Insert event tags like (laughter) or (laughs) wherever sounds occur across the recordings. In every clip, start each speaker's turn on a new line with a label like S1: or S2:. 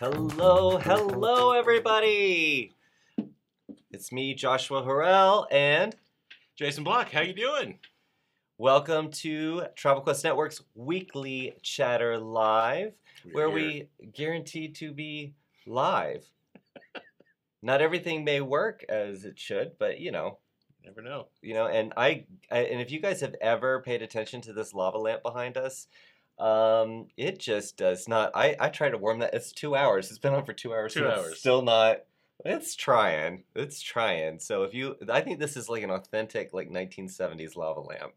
S1: Hello, hello, everybody. It's me, Joshua Harrell, and
S2: Jason Block, how you doing?
S1: welcome to Travel Quest Network's weekly Chatter Live, where
S2: We're
S1: we guarantee to be live. Not everything may work as it should, but you know,
S2: never know.
S1: you know, and I, I and if you guys have ever paid attention to this lava lamp behind us, um, it just does not. I I try to warm that. It's two hours. It's been on for two hours.
S2: Two hours.
S1: Still not. It's trying. It's trying. So if you, I think this is like an authentic like 1970s lava lamp.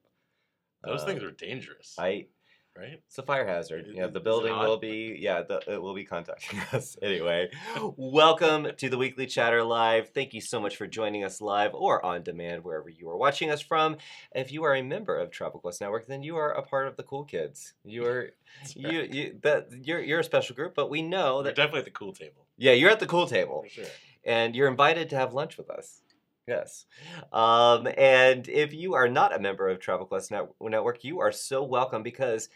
S2: Those
S1: Uh,
S2: things are dangerous,
S1: I.
S2: right?
S1: It's a fire hazard.
S2: Is-
S1: Yeah, the building will be. Yeah, the, it will be contacting us (laughs) anyway. Welcome to the weekly Chatter Live. Thank you so much for joining us live or on demand wherever you are watching us from. If you are a member of Travel Quest Network, then you are a part of the cool kids. You are (laughs) you you that you're you're a special group, but we know
S2: We're
S1: that
S2: definitely at the cool table
S1: yeah, you're at the cool table
S2: for sure.
S1: and you're invited to have lunch with us. Yes. Um, and if you are not a member of Travel Quest Net- Network, you are so welcome because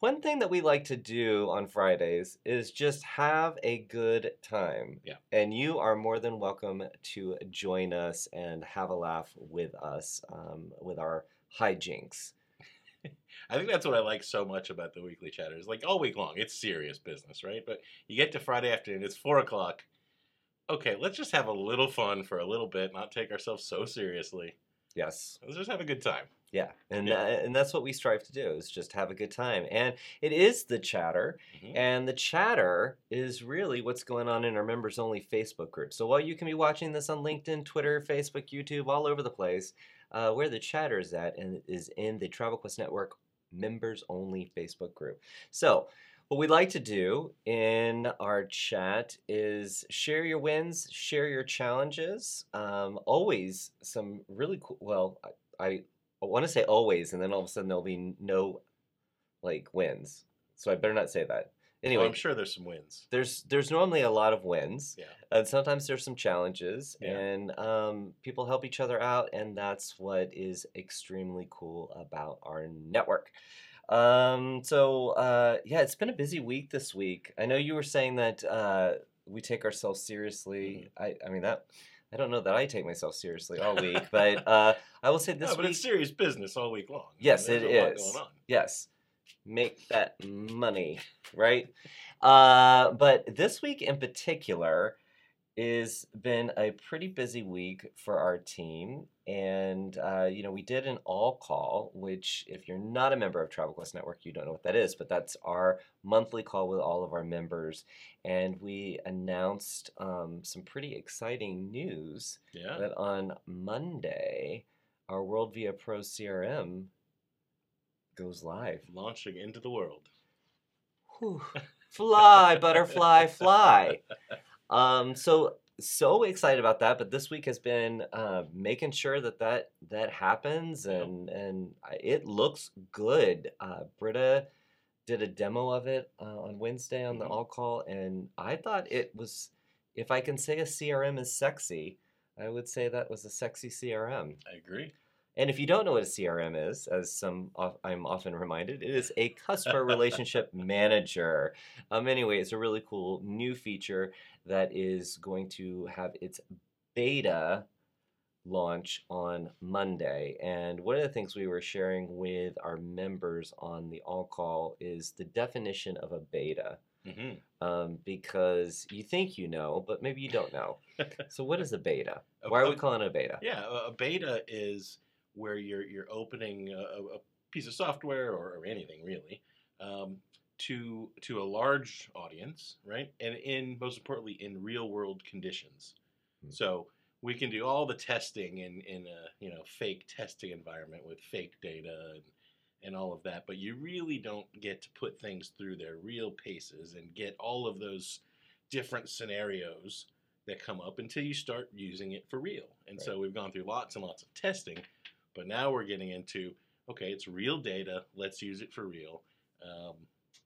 S1: one thing that we like to do on Fridays is just have a good time.
S2: Yeah.
S1: And you are more than welcome to join us and have a laugh with us um, with our hijinks. (laughs)
S2: I think that's what I like so much about the weekly chatters. Like all week long, it's serious business, right? But you get to Friday afternoon, it's four o'clock. Okay, let's just have a little fun for a little bit, not take ourselves so seriously.
S1: Yes.
S2: Let's just have a good time.
S1: Yeah, and
S2: Yeah.
S1: tha- and that's what we strive to do is just have a good time. And it is the chatter,
S2: Mhm.
S1: and the chatter is really what's going on in our members only Facebook group. So while you can be watching this on LinkedIn, Twitter, Facebook, YouTube, all over the place, uh, where the chatter is at and is in the Travel Quest Network members only Facebook group. So what we like to do in our chat is share your wins, share your challenges. Um, always some really cool. Well, I, I I want to say always, and then all of a sudden there'll be no like wins. So I better not say that. Anyway,
S2: Well, I'm sure there's some wins.
S1: there's there's normally a lot of wins,
S2: Yeah.
S1: and sometimes there's some challenges,
S2: Yeah.
S1: and um, people help each other out, and that's what is extremely cool about our network. Um, so uh, yeah, it's been a busy week this week. I know you were saying that uh, we take ourselves seriously.
S2: Mm-hmm.
S1: I I mean that. I don't know that I take myself seriously all week, (laughs) but uh, I will say this
S2: No, but
S1: week.
S2: it's serious business all week long.
S1: Yes, it
S2: a lot going on.
S1: Yes. Make that money, right? Uh, but this week in particular is been a pretty busy week for our team. And, uh, you know, we did an all call, which, if you're not a member of Travel Quest Network, you don't know what that is, but that's our monthly call with all of our members. And we announced um, some pretty exciting news
S2: Yeah.
S1: that on Monday, our World Via Pro CRM goes live.
S2: Launching into the world.
S1: Whew. Fly, butterfly, fly. (laughs) Um, so so excited about that. But this week has been uh, making sure that that that happens, and and it looks good. Uh, Britta did a demo of it uh, on Wednesday on the
S2: Mhm.
S1: all call, and I thought it was. If I can say a CRM is sexy, I would say that was a sexy CRM.
S2: I agree.
S1: And if you don't know what a CRM is, as some of- I'm often reminded, it is a customer relationship manager. Um, anyway, it's a really cool new feature that is going to have its beta launch on Monday. And one of the things we were sharing with our members on the all call is the definition of a beta.
S2: hmm
S1: Um, because you think you know, but maybe you don't know. (laughs) So, what is a beta? Why are we calling it a beta?
S2: Yeah, a beta is where you're you're opening a, a piece of software or, or anything really um, to to a large audience, right? And in most importantly, in real world conditions.
S1: Hmm.
S2: So we can do all the testing in in a you know fake testing environment with fake data and and all of that, but you really don't get to put things through their real paces and get all of those different scenarios that come up until you start using it for real. And so we've gone through lots and lots of testing, but now we're getting into okay, it's real data. Let's use it for real, um,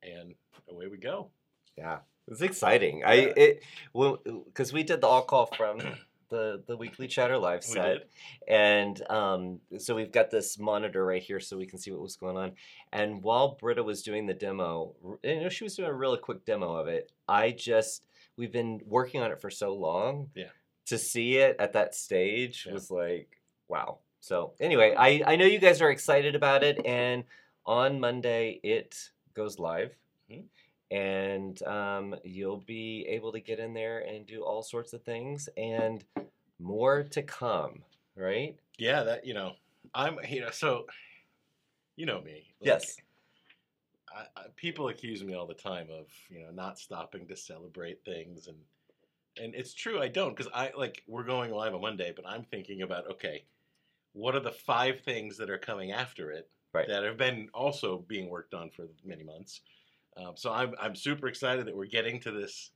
S2: and away we go.
S1: Yeah, it's exciting. I it well because we did the all call from the the weekly chatter live set, and um, so we've got this monitor right here, so we can see what was going on. And while Britta was doing the demo, you know, she was doing a really quick demo of it. I just we've been working on it for so long.
S2: Yeah.
S1: To see it at that stage
S2: Yeah.
S1: was like, wow. So anyway, I I know you guys are excited about it, and on Monday it goes live.
S2: Mhm.
S1: And um, you'll be able to get in there and do all sorts of things, and more to come, right?
S2: Yeah, that you know, I'm you know, so you know me. like,
S1: Yes.
S2: I, I, people accuse me all the time of you know not stopping to celebrate things, and and it's true I don't because I like we're going live on Monday, but I'm thinking about okay, what are the five things that are coming after it
S1: Right.
S2: that have been also being worked on for many months. Um, so I'm I'm super excited that we're getting to this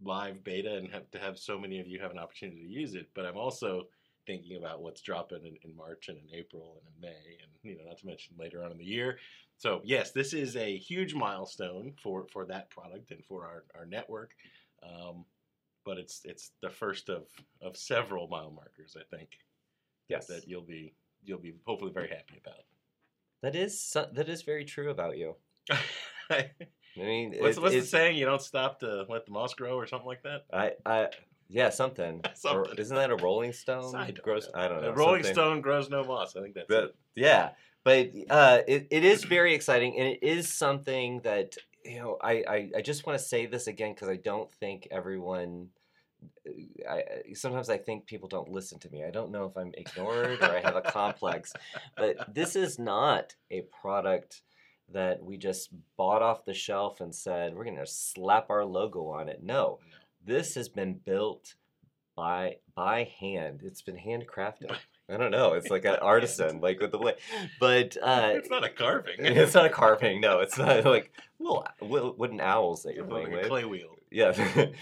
S2: live beta and have to have so many of you have an opportunity to use it. But I'm also thinking about what's dropping in, in March and in April and in May, and you know, not to mention later on in the year. So yes, this is a huge milestone for for that product and for our, our network. Um, but it's it's the first of of several mile markers, I think,
S1: Yes.
S2: that you'll be you'll be hopefully very happy about.
S1: That is that is very true about you. (laughs) I mean,
S2: what's
S1: it-
S2: what's the saying? You don't stop to let the moss grow, or something like that.
S1: I, I, yeah, something. (laughs) Or isn't that a Rolling (laughs) Stone?
S2: I don't
S1: Gross.
S2: know.
S1: I don't know.
S2: A Rolling
S1: something.
S2: Stone grows no moss. I think that's
S1: But
S2: it.
S1: yeah, but uh, it, it is (clears throat) very exciting, and it is something that you know. I I, I just want to say this again because I don't think everyone. I sometimes I think people don't listen to me. I don't know if I'm ignored or I have a complex, but this is not a product that we just bought off the shelf and said we're going to slap our logo on it. No, this has been built by by hand. It's been handcrafted. I don't know. It's like an (laughs) artisan, like with the blade. But uh,
S2: it's not a carving. (laughs)
S1: it's not a carving. No, it's not like little wooden owls that you're playing with.
S2: clay wheel.
S1: Yeah,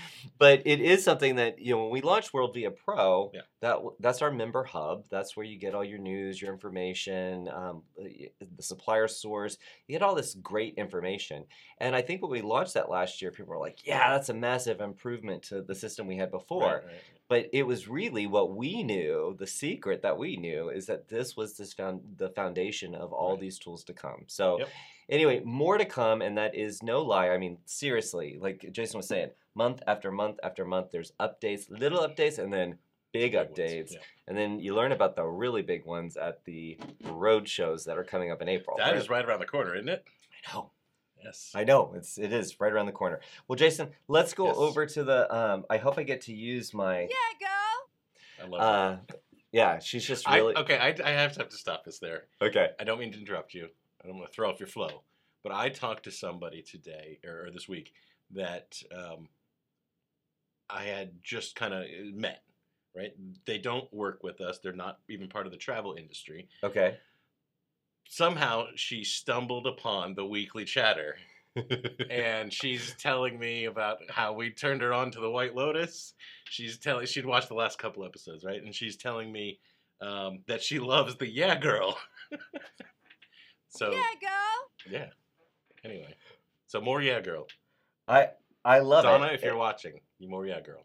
S1: (laughs) but it is something that you know when we launched World Via Pro,
S2: Yeah.
S1: that that's our member hub. That's where you get all your news, your information, um, the supplier source. You get all this great information. And I think when we launched that last year, people were like, "Yeah, that's a massive improvement to the system we had before."
S2: Right, right.
S1: But it was really what we knew. The secret that we knew is that this was this found the foundation of all
S2: Right.
S1: these tools to come. So
S2: Yep.
S1: anyway, more to come, and that is no lie. I mean, seriously, like Jason was saying, month after month after month, there's updates, little updates, and then big
S2: Big
S1: updates,
S2: yeah.
S1: and then you learn about the really big ones at the road shows that are coming up in April.
S2: That is right around the corner, isn't it?
S1: I know.
S2: Yes.
S1: I know it's it is right around the corner. Well, Jason, let's go
S2: Yes.
S1: over to the. Um, I hope I get to use my.
S3: Yeah, go.
S2: I love
S1: Uh, yeah, she's just really
S2: I, okay, I, I have to have to stop this there.
S1: okay.
S2: I don't mean to interrupt you. I don't want to throw off your flow. But I talked to somebody today or, or this week that um, I had just kind of met. Right? They don't work with us. They're not even part of the travel industry.
S1: Okay.
S2: Somehow she stumbled upon the weekly chatter, and (laughs) she's telling me about how we turned her on to the White Lotus. She's telling she'd watched the last couple episodes, right? And she's telling me um, that she loves the Yeah Girl. (laughs) so
S3: Yeah, girl.
S2: yeah. Anyway, so more yeah, girl.
S1: I I love
S2: Donna,
S1: it.
S2: if you're watching, you more yeah, girl.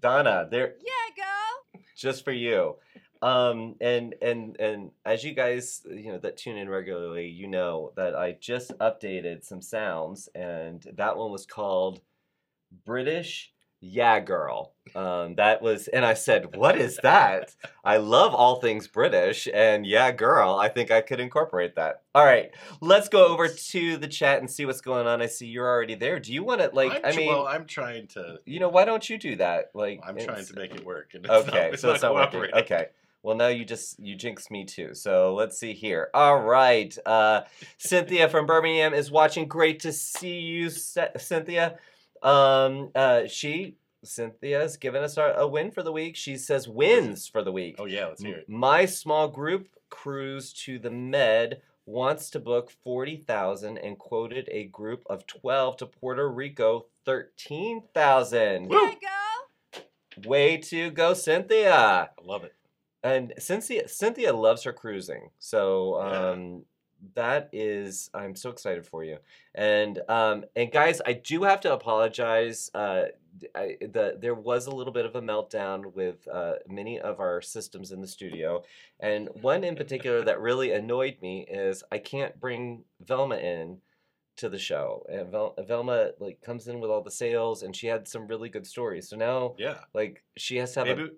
S1: Donna, there
S3: Yeah, girl.
S1: just for you. Um, and and and as you guys you know that tune in regularly, you know that I just updated some sounds, and that one was called British Yeah Girl. Um, that was, and I said, "What is that?" I love all things British, and yeah, girl, I think I could incorporate that. All right, let's go over to the chat and see what's going on. I see you're already there. Do you want to like?
S2: I'm
S1: I mean,
S2: well, I'm trying to.
S1: you know, why don't you do that? Like,
S2: I'm trying to make it work. And it's
S1: Okay,
S2: not,
S1: so it's not (laughs) working.
S2: cooperating.
S1: Okay. Well, now you just you jinxed me too. So let's see here. All right, uh, Cynthia from Birmingham is watching. Great to see you, C- Cynthia. Um, uh, she Cynthia's given us a, a win for the week. She says wins for the week.
S2: Oh yeah, let's hear it.
S1: My small group cruise to the Med wants to book 40,000 and quoted a group of 12 to Puerto Rico 13,000.
S2: Woo!
S3: Yeah, girl.
S1: Way to go, Cynthia.
S2: I love it.
S1: And Cynthia Cynthia loves her cruising. So
S2: Yeah.
S1: um that is I'm so excited for you. And um and guys, I do have to apologize. Uh I, the there was a little bit of a meltdown with uh, many of our systems in the studio, and one in particular that really annoyed me is I can't bring Velma in to the show. And Vel- Velma like comes in with all the sales, and she had some really good stories. So now,
S2: Yeah.
S1: like, she has to have
S2: Maybe.
S1: a.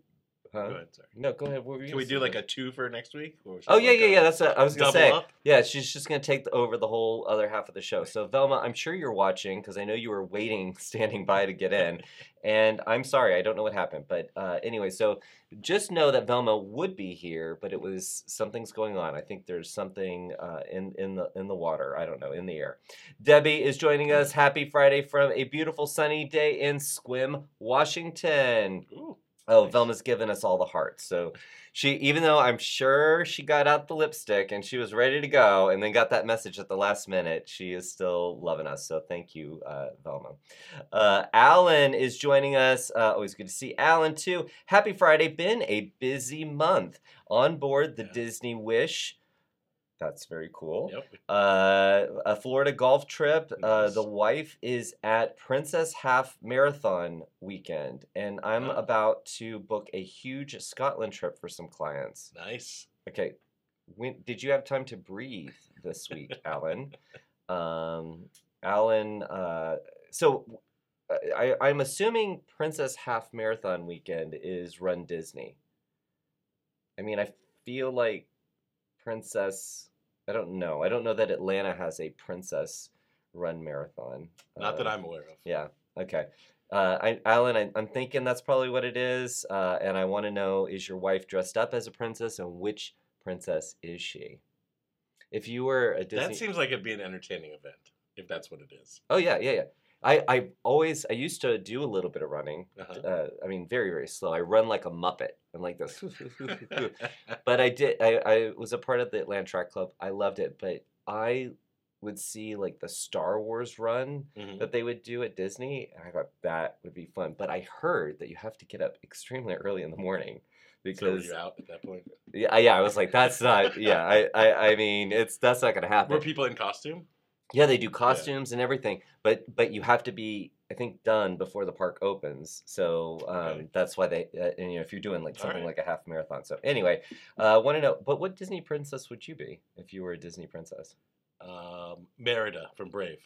S1: Huh?
S2: Go ahead. Sorry.
S1: No, go ahead. What were you
S2: Can we do like a two for next week? Or
S1: Oh yeah, yeah, yeah. That's what I was gonna
S2: Double
S1: say.
S2: up?
S1: Yeah, she's just gonna take the, over the whole other half of the show. So Velma, I'm sure you're watching because I know you were waiting, (laughs) standing by to get in, and I'm sorry, I don't know what happened, but uh, anyway, so just know that Velma would be here, but it was something's going on. I think there's something uh, in in the in the water. I don't know, in the air. Debbie is joining us. Happy Friday from a beautiful sunny day in Sequim, Washington.
S2: Ooh.
S1: Oh,
S2: Nice.
S1: Velma's given us all the hearts. So she, even though I'm sure she got out the lipstick and she was ready to go, and then got that message at the last minute, she is still loving us. So thank you, uh, Velma. Uh, Alan is joining us. Uh, always good to see Alan too. Happy Friday. Been a busy month on board the
S2: Yeah.
S1: Disney Wish. That's very cool.
S2: Yep.
S1: Uh, a Florida golf trip. Uh, the wife is at Princess Half Marathon weekend, and I'm
S2: Oh.
S1: about to book a huge Scotland trip for some clients.
S2: Nice.
S1: Okay, when did you have time to breathe this week, (laughs) Alan? Um, Alan. Uh, so, I, I'm assuming Princess Half Marathon weekend is Run Disney. I mean, I feel like Princess. I don't know. I don't know that Atlanta has a Princess Run Marathon.
S2: Not that
S1: Uh,
S2: I'm aware of.
S1: yeah. Okay. Uh, I, Alan, I, I'm thinking that's probably what it is, uh, and I want to know: Is your wife dressed up as a princess, and which princess is she? If you were a Disney,
S2: That seems like it'd be an entertaining event, if that's what it is.
S1: oh yeah, yeah, yeah. I, I always, I used to do a little bit of running.
S2: Uh-huh.
S1: Uh, I mean, very, very slow. I run like a muppet. I'm like this. (laughs) (laughs) but I did. I, I was a part of the Atlanta Track Club. I loved it, but I would see like the Star Wars run
S2: Mhm.
S1: that they would do at Disney, and I thought that would be fun. But I heard that you have to get up extremely early in the morning
S2: So
S1: because
S2: you out at that point?
S1: yeah, yeah, I was like, that's not. Yeah, I, I, I mean, it's that's not gonna happen.
S2: Were people in costume?
S1: Yeah, they do costumes and everything, but but you have to be, I think, done before the park opens. So um,
S2: Okay.
S1: that's why they, uh, and you know, if you're doing like something
S2: right.
S1: like a half marathon. So anyway, uh, want to know, but what Disney princess would you be if you were a Disney princess?
S2: Um, Merida from Brave.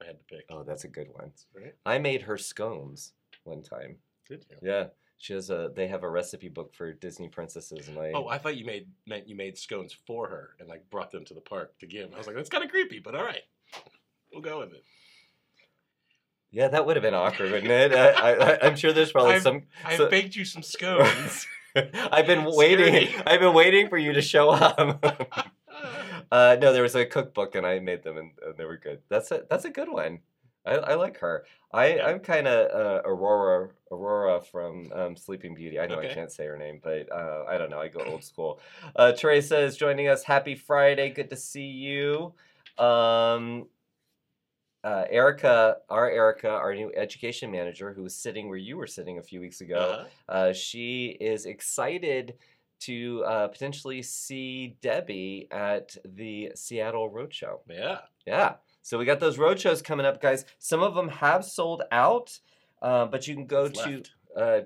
S2: I had to pick.
S1: Oh, that's a good one.
S2: Right?
S1: I made her scones one time.
S2: Did you?
S1: Yeah, she has a. They have a recipe book for Disney princesses, and I.
S2: Oh, I thought you made meant you made scones for her and like brought them to the park to give. I was like, that's kind of creepy, but all right, we'll go with it.
S1: Yeah, that would have been awkward, wouldn't it? I, I, I'm sure there's probably
S2: I've-
S1: some.
S2: I
S1: so-
S2: baked you some scones. (laughs)
S1: I've been waiting.
S2: Scary.
S1: I've been waiting for you to show up. (laughs) uh, no, there was a cookbook, and I made them, and, and they were good. That's a that's a good one. I, I like her. I
S2: Yeah.
S1: I'm kind of uh, Aurora Aurora from um, Sleeping Beauty. I know I can't say her name, but uh, I don't know. I go old school. Uh, Teresa is joining us. Happy Friday. Good to see you. Um, uh, Erica, our Erica, our new education manager, who was sitting where you were sitting a few weeks ago.
S2: Uh-huh.
S1: Uh, she is excited to uh, potentially see Debbie at the Seattle Roadshow.
S2: Yeah.
S1: Yeah. So we got those roadshows coming up, guys. Some of them have sold out, uh, but you can go
S2: What's
S1: to. Uh,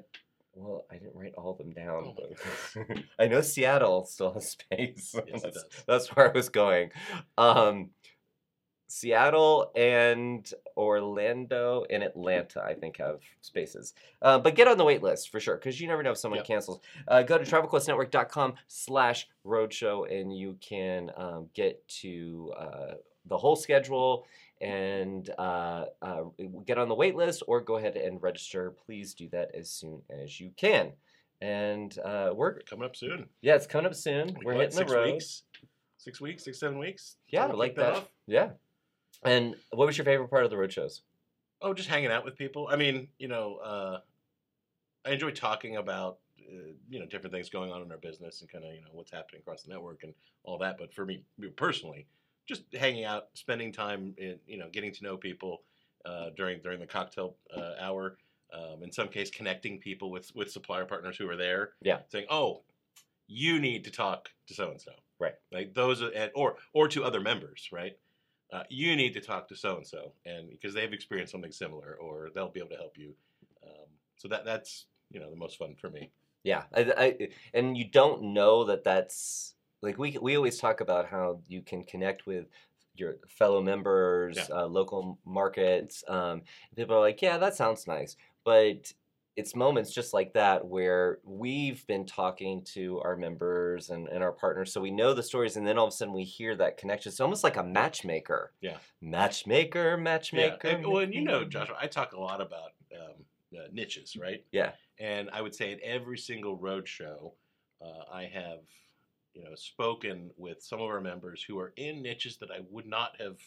S1: well, I didn't write all of them down.
S2: Oh (laughs)
S1: I know Seattle still has space. (laughs)
S2: Yes, it
S1: that's,
S2: does.
S1: that's where I was going. Um, Seattle and Orlando and Atlanta, I think, have spaces. Uh, but get on the wait list for sure, because you never know if someone
S2: Yep.
S1: cancels. Uh, go to travelquestnetwork.com slash roadshow and you can um, get to uh, the whole schedule and uh, uh, get on the wait list or go ahead and register. Please do that as soon as you can. And uh, we're,
S2: Coming up soon.
S1: yeah, it's coming up soon. We're hitting
S2: six
S1: the road.
S2: weeks. Six weeks, six, seven weeks.
S1: Yeah, like
S2: kick
S1: that. Yeah. And what was your favorite part of the road shows?
S2: Oh, just hanging out with people. I mean, you know, uh, I enjoy talking about uh, you know different things going on in our business and kind of you know what's happening across the network and all that. But for me, personally, just hanging out, spending time in you know getting to know people uh, during during the cocktail uh, hour. Um, in some case, connecting people with with supplier partners who are there.
S1: Yeah.
S2: saying, "Oh, you need to talk to so and so."
S1: Right.
S2: Like those, are, and or or to other members, right? Uh, you need to talk to so and so, and because they've experienced something similar, or they'll be able to help you. Uh, So that that's you know the most fun for me.
S1: Yeah, I, I, and you don't know that that's like we we always talk about how you can connect with your fellow members,
S2: Yeah.
S1: uh, local markets. Um, people are like, yeah, that sounds nice, but it's moments just like that where we've been talking to our members and, and our partners, so we know the stories, and then all of a sudden we hear that connection. It's almost like a matchmaker.
S2: Yeah.
S1: matchmaker, matchmaker.
S2: Yeah, and, well, and you know. Joshua, I talk a lot about um, uh, niches, right?
S1: Yeah.
S2: And I would say at every single road show, uh, I have, you know, spoken with some of our members who are in niches that I would not have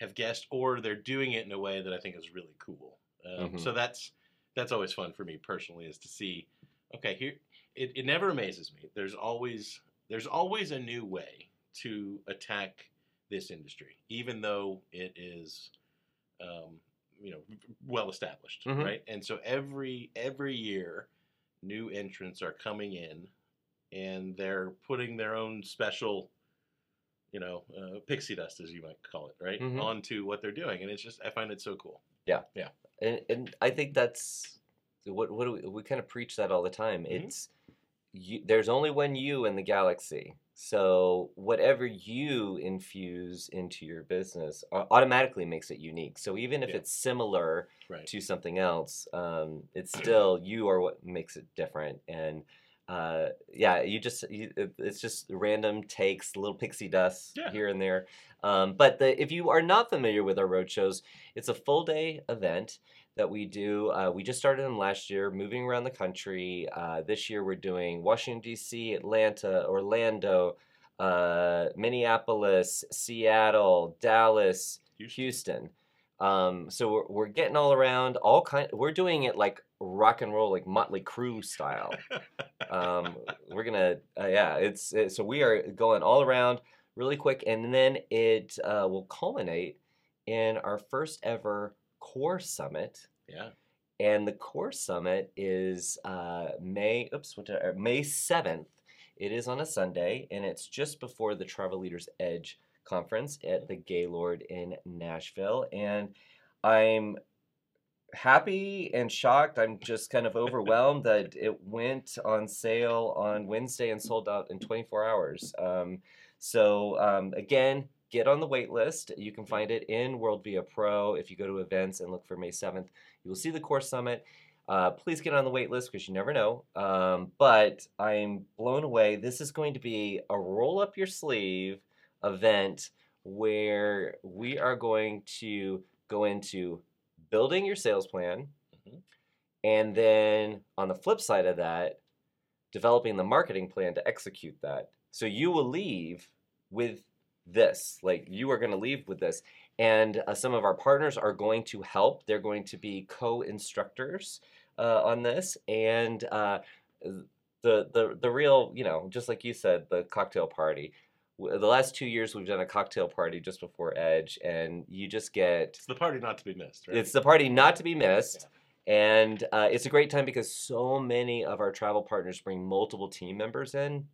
S2: have guessed, or they're doing it in a way that I think is really cool. Um,
S1: Mhm.
S2: So that's that's always fun for me personally, is to see. Okay, here it, it never amazes me. There's always there's always a new way to attack this industry, even though it is, um, you know, well established,
S1: Mhm.
S2: right? And so every every year, new entrants are coming in, and they're putting their own special, you know, uh, pixie dust, as you might call it, right,
S1: Mhm.
S2: onto what they're doing, and it's just I find it so cool.
S1: And and I think that's what what do we, we kind of preach that all the time.
S2: Mhm.
S1: It's you, there's only one you in the galaxy. So whatever you infuse into your business automatically makes it unique. So even if
S2: Yeah.
S1: it's similar
S2: Right.
S1: to something else, um, it's (clears throat) still you are what makes it different. And uh, yeah, you just you, it's just random takes, little pixie dust
S2: Yeah.
S1: here and there. Um, but the, if you are not familiar with our road shows, it's a full day event that we do. Uh, we just started them last year, moving around the country. Uh, this year we're doing Washington D.C., Atlanta, Orlando, uh, Minneapolis, Seattle, Dallas,
S2: Houston.
S1: Houston. Um, so we're, we're getting all around, all kind. We're doing it like rock and roll, like Motley Crue style. (laughs) um, we're gonna, uh, yeah. It's it, so we are going all around really quick, and then it uh, will culminate in our first ever core summit.
S2: yeah.
S1: And the core summit is uh, May. Oops, what did I, May seventh. It is on a Sunday, and it's just before the Travel Leaders Edge conference at the Gaylord in Nashville. And I'm happy and shocked. I'm just kind of overwhelmed that it went on sale on Wednesday and sold out in 24 hours. Um, so um, again, get on the wait list. You can find it in World Via Pro. If you go to events and look for May 7th, you will see the Core Summit. Uh, please get on the wait list because you never know. Um, but I'm blown away. This is going to be a roll up your sleeve event where we are going to go into building your sales plan
S2: Mhm.
S1: and then on the flip side of that developing the marketing plan to execute that. So you will leave with this like you are going to leave with this. And uh, some of our partners are going to help. They're going to be co-instructors uh, on this. And uh, the, the the real you know just like you said the cocktail party the last two years we've done a cocktail party just before edge and you just get
S2: It's the party not to be missed, right?
S1: it's the party not to be missed. And uh, it's a great time because so many of our travel partners bring multiple team members in.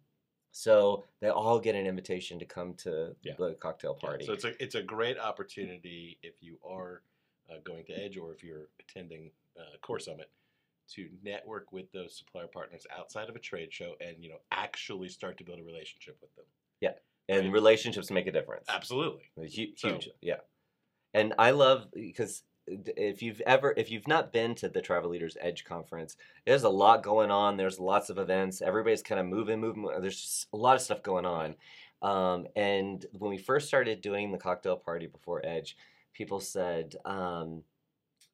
S1: So they all get an invitation to come to
S2: Yeah.
S1: the cocktail
S2: Yeah,
S1: party.
S2: So it's a it's a great opportunity if you are uh, going to Edge or if you're attending uh, Core Summit to network with those supplier partners outside of a trade show and you know actually start to build a relationship with them.
S1: And
S2: right.
S1: relationships make a difference.
S2: Absolutely.
S1: Hu-
S2: So-
S1: Huge, yeah. And I love because if you've ever if you've not been to the Travel Leaders Edge conference, there's a lot going on. There's lots of events. Everybody's kind of moving, moving. There's just a lot of stuff going on. Um, and when we first started doing the cocktail party before Edge, people said, um,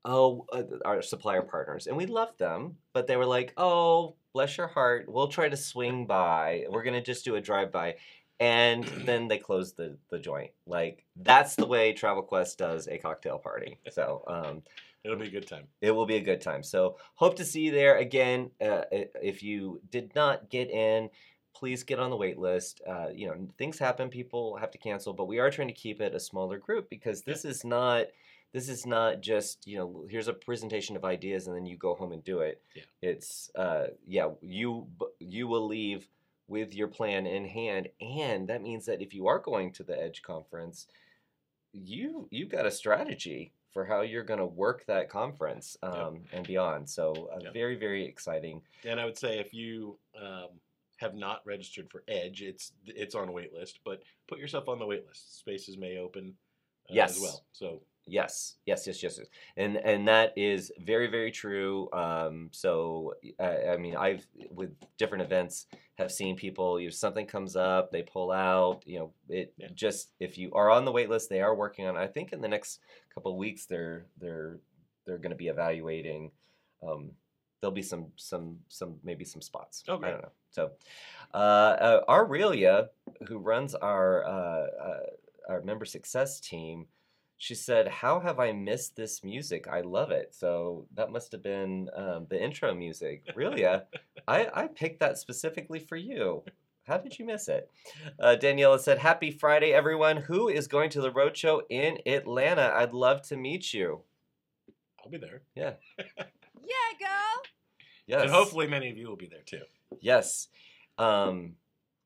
S1: "Oh, uh, our supplier partners," and we loved them, but they were like, "Oh, bless your heart, we'll try to swing by. We're gonna just do a drive by." And then they close the, the joint. Like that's the way Travel Quest does a cocktail party. So um,
S2: It'll be a good time.
S1: it will be a good time. So hope to see you there again. Uh, if you did not get in, please get on the wait list. Uh, you know things happen; people have to cancel, but we are trying to keep it a smaller group because this is not this is not just you know here's a presentation of ideas and then you go home and do it.
S2: Yeah.
S1: It's uh, yeah you you will leave with your plan in hand, and that means that if you are going to the Edge conference, you you've got a strategy for how you're going to work that conference
S2: Yep.
S1: um, and beyond. So uh,
S2: Yep.
S1: very very exciting.
S2: And I would say if you um, have not registered for Edge, it's it's on a wait list, but put yourself on the wait list. Spaces may open uh,
S1: Yes.
S2: as well. So
S1: Yes, yes, yes, yes, yes. and and that is very, very true. Um, so, uh, I mean, I've with different events have seen people. If something comes up, they pull out. You know, it
S2: Yeah.
S1: just if you are on the wait list, they are working on. I think in the next couple of weeks, they're they're they're going to be evaluating. Um, there'll be some some some maybe some spots.
S2: Oh,
S1: I don't know. So, uh, uh, Aurelia, who runs our uh, uh, our member success team she said, "How have I missed this music? I love it." So that must have been um, the intro music. Really, uh, (laughs) I I picked that specifically for you. How did you miss it? Uh, Daniela said, "Happy Friday, everyone! Who is going to the roadshow in Atlanta? I'd love to meet you."
S2: I'll be there.
S3: Yeah, (laughs) yeah, girl.
S1: Yes,
S2: And hopefully many of you will be there too.
S1: yes. Um,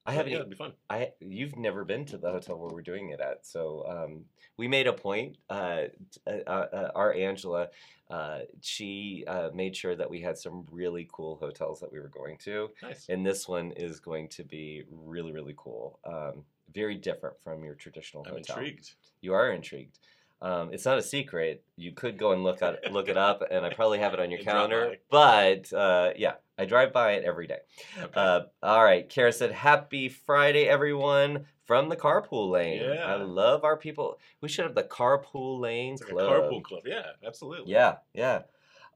S1: I haven't.
S2: Yeah, it'd be fun.
S1: I you've never been to the hotel where we're doing it at, so um, we made a point. Uh, uh, uh, our Angela, uh, she uh, made sure that we had some really cool hotels that we were going to,
S2: Nice.
S1: and this one is going to be really really cool. Um, very different from your traditional
S2: I'm
S1: hotel.
S2: intrigued.
S1: You are intrigued. Um, it's not a secret. You could go and look at look it up, and I probably have it on your (laughs) calendar. But uh, yeah, I drive by it every day.
S2: Okay.
S1: Uh, all right, Kara said, "Happy Friday, everyone!" From the carpool lane.
S2: Yeah.
S1: I love our people. We should have the carpool lane
S2: like
S1: club.
S2: carpool club. Yeah, absolutely.
S1: Yeah, yeah.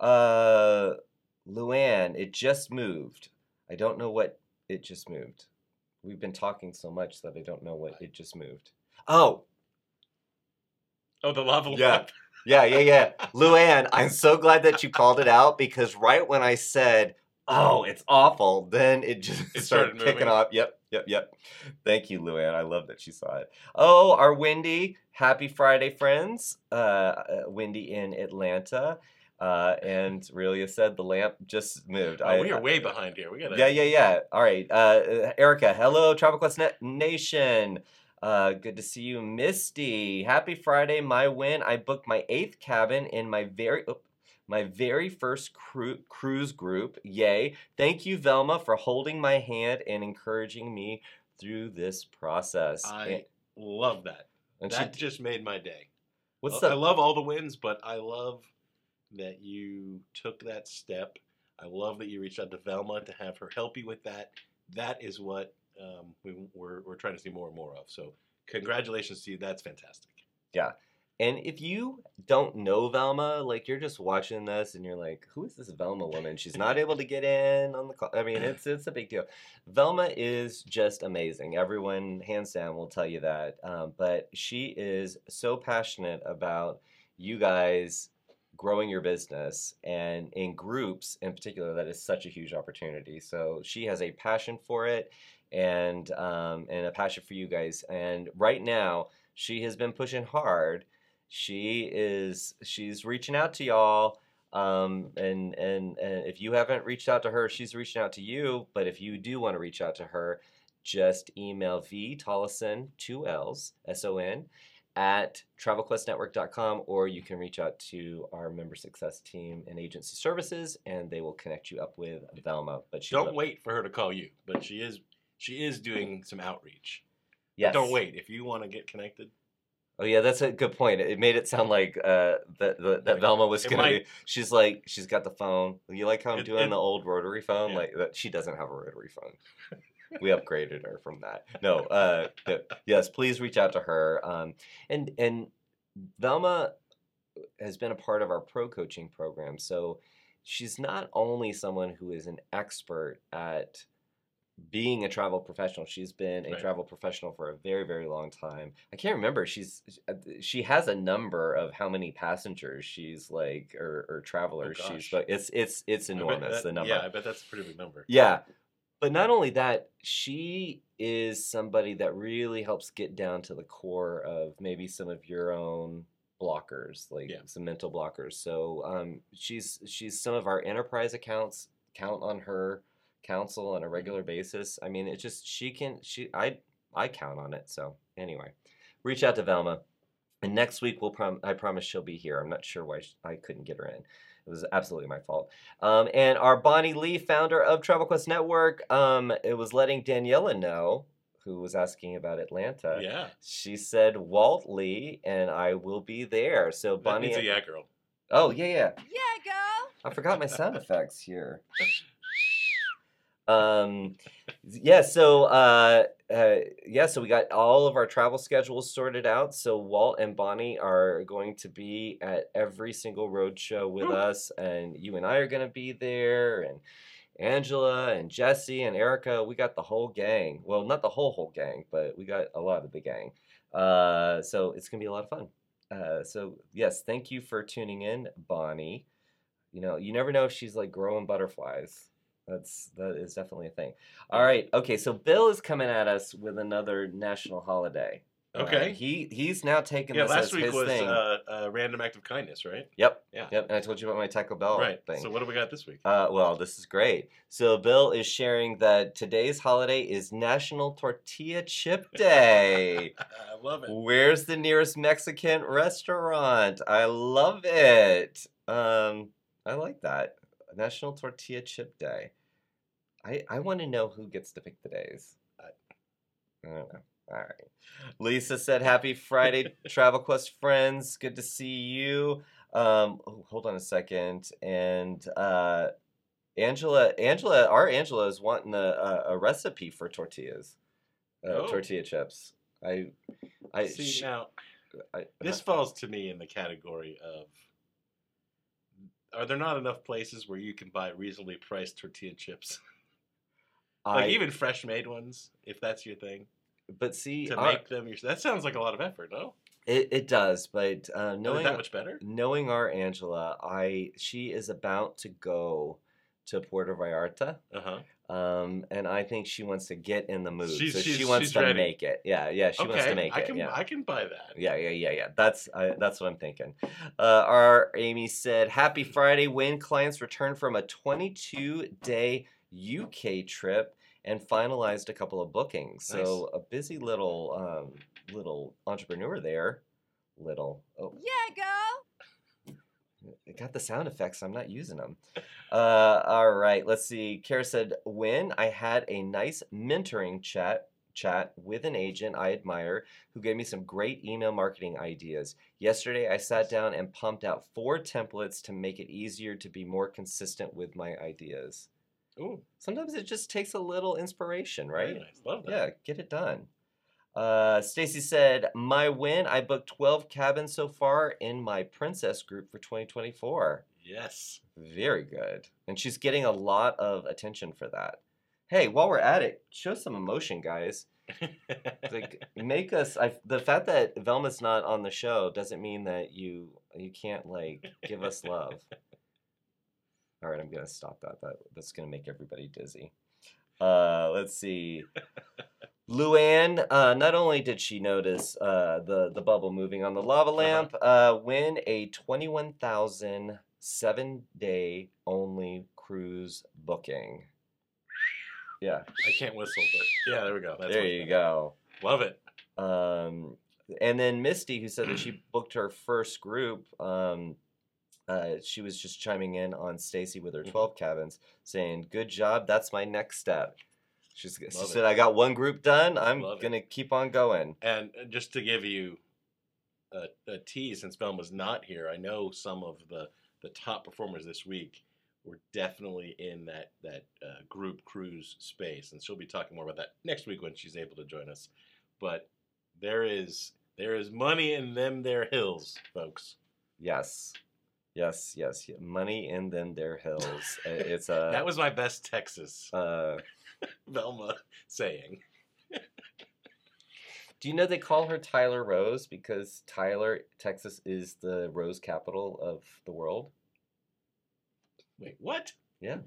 S1: Uh, Luann, it just moved. I don't know what it just moved. We've been talking so much that I don't know what it just moved. Oh,
S2: Oh, the lava
S1: Yeah.
S2: lamp.
S1: yeah, yeah, yeah. (laughs) Luann, I'm so glad that you called it out because right when I said, "Oh, it's awful," then it just
S2: It (laughs)
S1: started,
S2: started
S1: kicking off. Yep, yep, yep. Thank you, Luann. I love that she saw it. Oh, our Wendy, happy Friday, friends. Uh, uh, Wendy in Atlanta, uh, and Relia said the lamp just moved.
S2: Oh,
S1: I-
S2: we are
S1: I-
S2: way behind here. We gotta.
S1: yeah, yeah, yeah. All right. Uh, Erica, hello, Travel Quest Net Nation. Uh, good to see you, Misty. Happy Friday, my win. I booked my eighth cabin in my very my very first cru- cruise group. Yay! Thank you, Velma, for holding my hand and encouraging me through this process.
S2: I
S1: and,
S2: love that.
S1: and she,
S2: That just made my day.
S1: what's
S2: I
S1: the
S2: love all the wins, but I love that you took that step. I love that you reached out to Velma to have her help you with that. That is what um, we, we're, we're trying to see more and more of. So, congratulations to you. That's fantastic.
S1: And if you don't know Velma, like you're just watching this and you're like, who is this Velma woman? She's not able to get in on the call. I mean, it's it's a big deal. Velma is just amazing. Everyone, hands down, will tell you that. Um, but she is so passionate about you guys growing your business and in groups in particular that is such a huge opportunity so she has a passion for it and um, and a passion for you guys and right now she has been pushing hard she is she's reaching out to y'all um, and, and and if you haven't reached out to her she's reaching out to you but if you do want to reach out to her just email v tollison two l's s-o-n at travelquestnetwork.com or you can reach out to our member success team and agency services and they will connect you up with velma but she
S2: Don't wait for her to call you, but she is she is doing some outreach.
S1: yes.
S2: Don't wait if you want to get connected.
S1: Oh yeah, that's a good point. It made it sound like uh, that that, that Velma was gonna
S2: might-
S1: be. She's like, she's got the phone. You like how I'm
S2: It-
S1: doing
S2: it-
S1: the old rotary phone?
S2: Yeah.
S1: Like that, she doesn't have a rotary phone. (laughs) we upgraded her from that. No, uh, no, yes, please reach out to her. Um, and and Velma has been a part of our pro coaching program, so she's not only someone who is an expert at being a travel professional. She's been a
S2: Right.
S1: travel professional for a very, very long time. I can't remember. She's uh, she has a number of how many passengers she's like or, or travelers she's.
S2: Oh, gosh.
S1: But it's it's it's enormous
S2: that-
S1: the number.
S2: Yeah, I bet that's a pretty big number.
S1: Yeah. But not only that, she is somebody that really helps get down to the core of maybe some of your own blockers, like
S2: Yeah.
S1: some mental blockers. So um, she's she's some of our enterprise accounts count on her counsel on a regular basis. I mean, it just she can she I I count on it. So anyway, reach out to Velma. And next week, we'll prom- I promise she'll be here. I'm not sure why sh- I couldn't get her in. It was absolutely my fault. Um, and our Bonnie Lee, founder of Travel Quest Network, um, it was letting Daniela know, who was asking about Atlanta.
S2: yeah.
S1: She said Walt Lee, and I will be there. So
S2: That means a yeah, girl.
S1: Oh yeah, yeah.
S3: Yeah, girl.
S1: I forgot my sound effects here. (laughs) Um, yeah. So uh, uh, yeah. So we got all of our travel schedules sorted out. So Walt and Bonnie are going to be at every single road show with
S2: Woo.
S1: us, and you and I are going to be there, and Angela and Jesse and Erica. We got the whole gang. Well, not the whole whole gang, but we got a lot of the gang. Uh, so it's gonna be a lot of fun. Uh, so yes, thank you for tuning in, Bonnie. You know, you never know if she's like growing butterflies. That's that is definitely a thing. All right, okay. So Bill is coming at us with another national holiday. Uh,
S2: Okay.
S1: he he's now taking
S2: Yeah,
S1: this
S2: last
S1: as
S2: week was uh, a random act of kindness, right?
S1: yep.
S2: Yeah.
S1: Yep. And I told you about my Taco Bell
S2: right.
S1: thing.
S2: So what do we got this week?
S1: Uh, well, this is great. So Bill is sharing that today's holiday is National Tortilla Chip (laughs) Day.
S2: I love it.
S1: Where's the nearest Mexican restaurant? I love it. Um, I like that. National Tortilla Chip Day. I I want to know who gets to pick the days. I, I don't know. All right. Lisa said, "Happy Friday, (laughs) Travel Quest friends. Good to see you." Um, oh, hold on a second. And uh, Angela, Angela, our Angela is wanting a, a, a recipe for tortillas, uh,
S2: Oh.
S1: tortilla chips. I, I
S2: See now,
S1: I-
S2: this falls to me in the category of: Are there not enough places where you can buy reasonably priced tortilla chips, (laughs) like
S1: I-
S2: even fresh made ones, if that's your thing,
S1: but see,
S2: to make them? Your, that sounds like a lot of effort, no?
S1: it, it does. But uh,
S2: Is
S1: knowing
S2: that much better?
S1: knowing our Angela, I she is about to go to Puerto Vallarta.
S2: Uh huh.
S1: Um, and I think she wants to get in the mood,
S2: She's-
S1: so she wants to
S2: ready.
S1: make it. Yeah, yeah, she wants to make
S2: I
S1: it.
S2: can
S1: yeah.
S2: I can buy that.
S1: Yeah, yeah, yeah, yeah. That's I, that's what I'm thinking. Uh, our Amy said, "Happy Friday! When clients returned from a 22 day UK trip and finalized a couple of bookings. So a busy little um, little entrepreneur there. Little. Oh,
S3: Yeah, girl.
S1: I got the sound effects. I'm not using them. Uh, all right. Let's see. Kara said, "When I had a nice mentoring chat." Chat with an agent I admire who gave me some great email marketing ideas. Yesterday, I sat down and pumped out four templates to make it easier to be more consistent with my ideas.
S2: Ooh,
S1: Sometimes it just takes a little inspiration,
S2: very
S1: right?
S2: nice. Love that.
S1: Yeah, get it done. Uh, Stacy said, "My win. I booked 12 cabins so far in my princess group for 2024.
S2: Yes.
S1: Very good. And she's getting a lot of attention for that. Hey, while we're at it, show some emotion, guys. (laughs) Like, make us. I, the fact that Velma's not on the show doesn't mean that you you can't like give us love. All right, I'm gonna stop that. That that's gonna make everybody dizzy. Uh, let's see. (laughs) Luann, uh, not only did she notice uh, the the bubble moving on the lava lamp, uh, win a twenty one thousand seven day only cruise booking. Yeah,
S2: I can't whistle, but yeah, there we go. That's
S1: there you go.
S2: Love it.
S1: Um, and then Misty, who said that she (clears throat) booked her first group, um, uh, she was just chiming in on Stacy with her
S2: Mhm.
S1: 12 cabins, saying, Good job, that's my next step. She's, she
S2: Love
S1: said,
S2: it.
S1: I got one group done, I'm
S2: Love
S1: going to keep on going.
S2: And uh, just to give you a, a tease, since Velma's not here, I know some of the, the top performers this week were definitely in that that uh, group cruise space, and she'll be talking more about that next week when she's able to join us. But there is there is money in them there hills, folks.
S1: Yes. Yes, yes. Money in them their hills. Uh, It's (laughs) a.
S2: that was my best Texas
S1: Uh, (laughs)
S2: Velma saying. (laughs)
S1: do you know they call her Tyler Rose because Tyler, Texas, is the rose capital of the world?
S2: Wait, what?
S1: Yeah.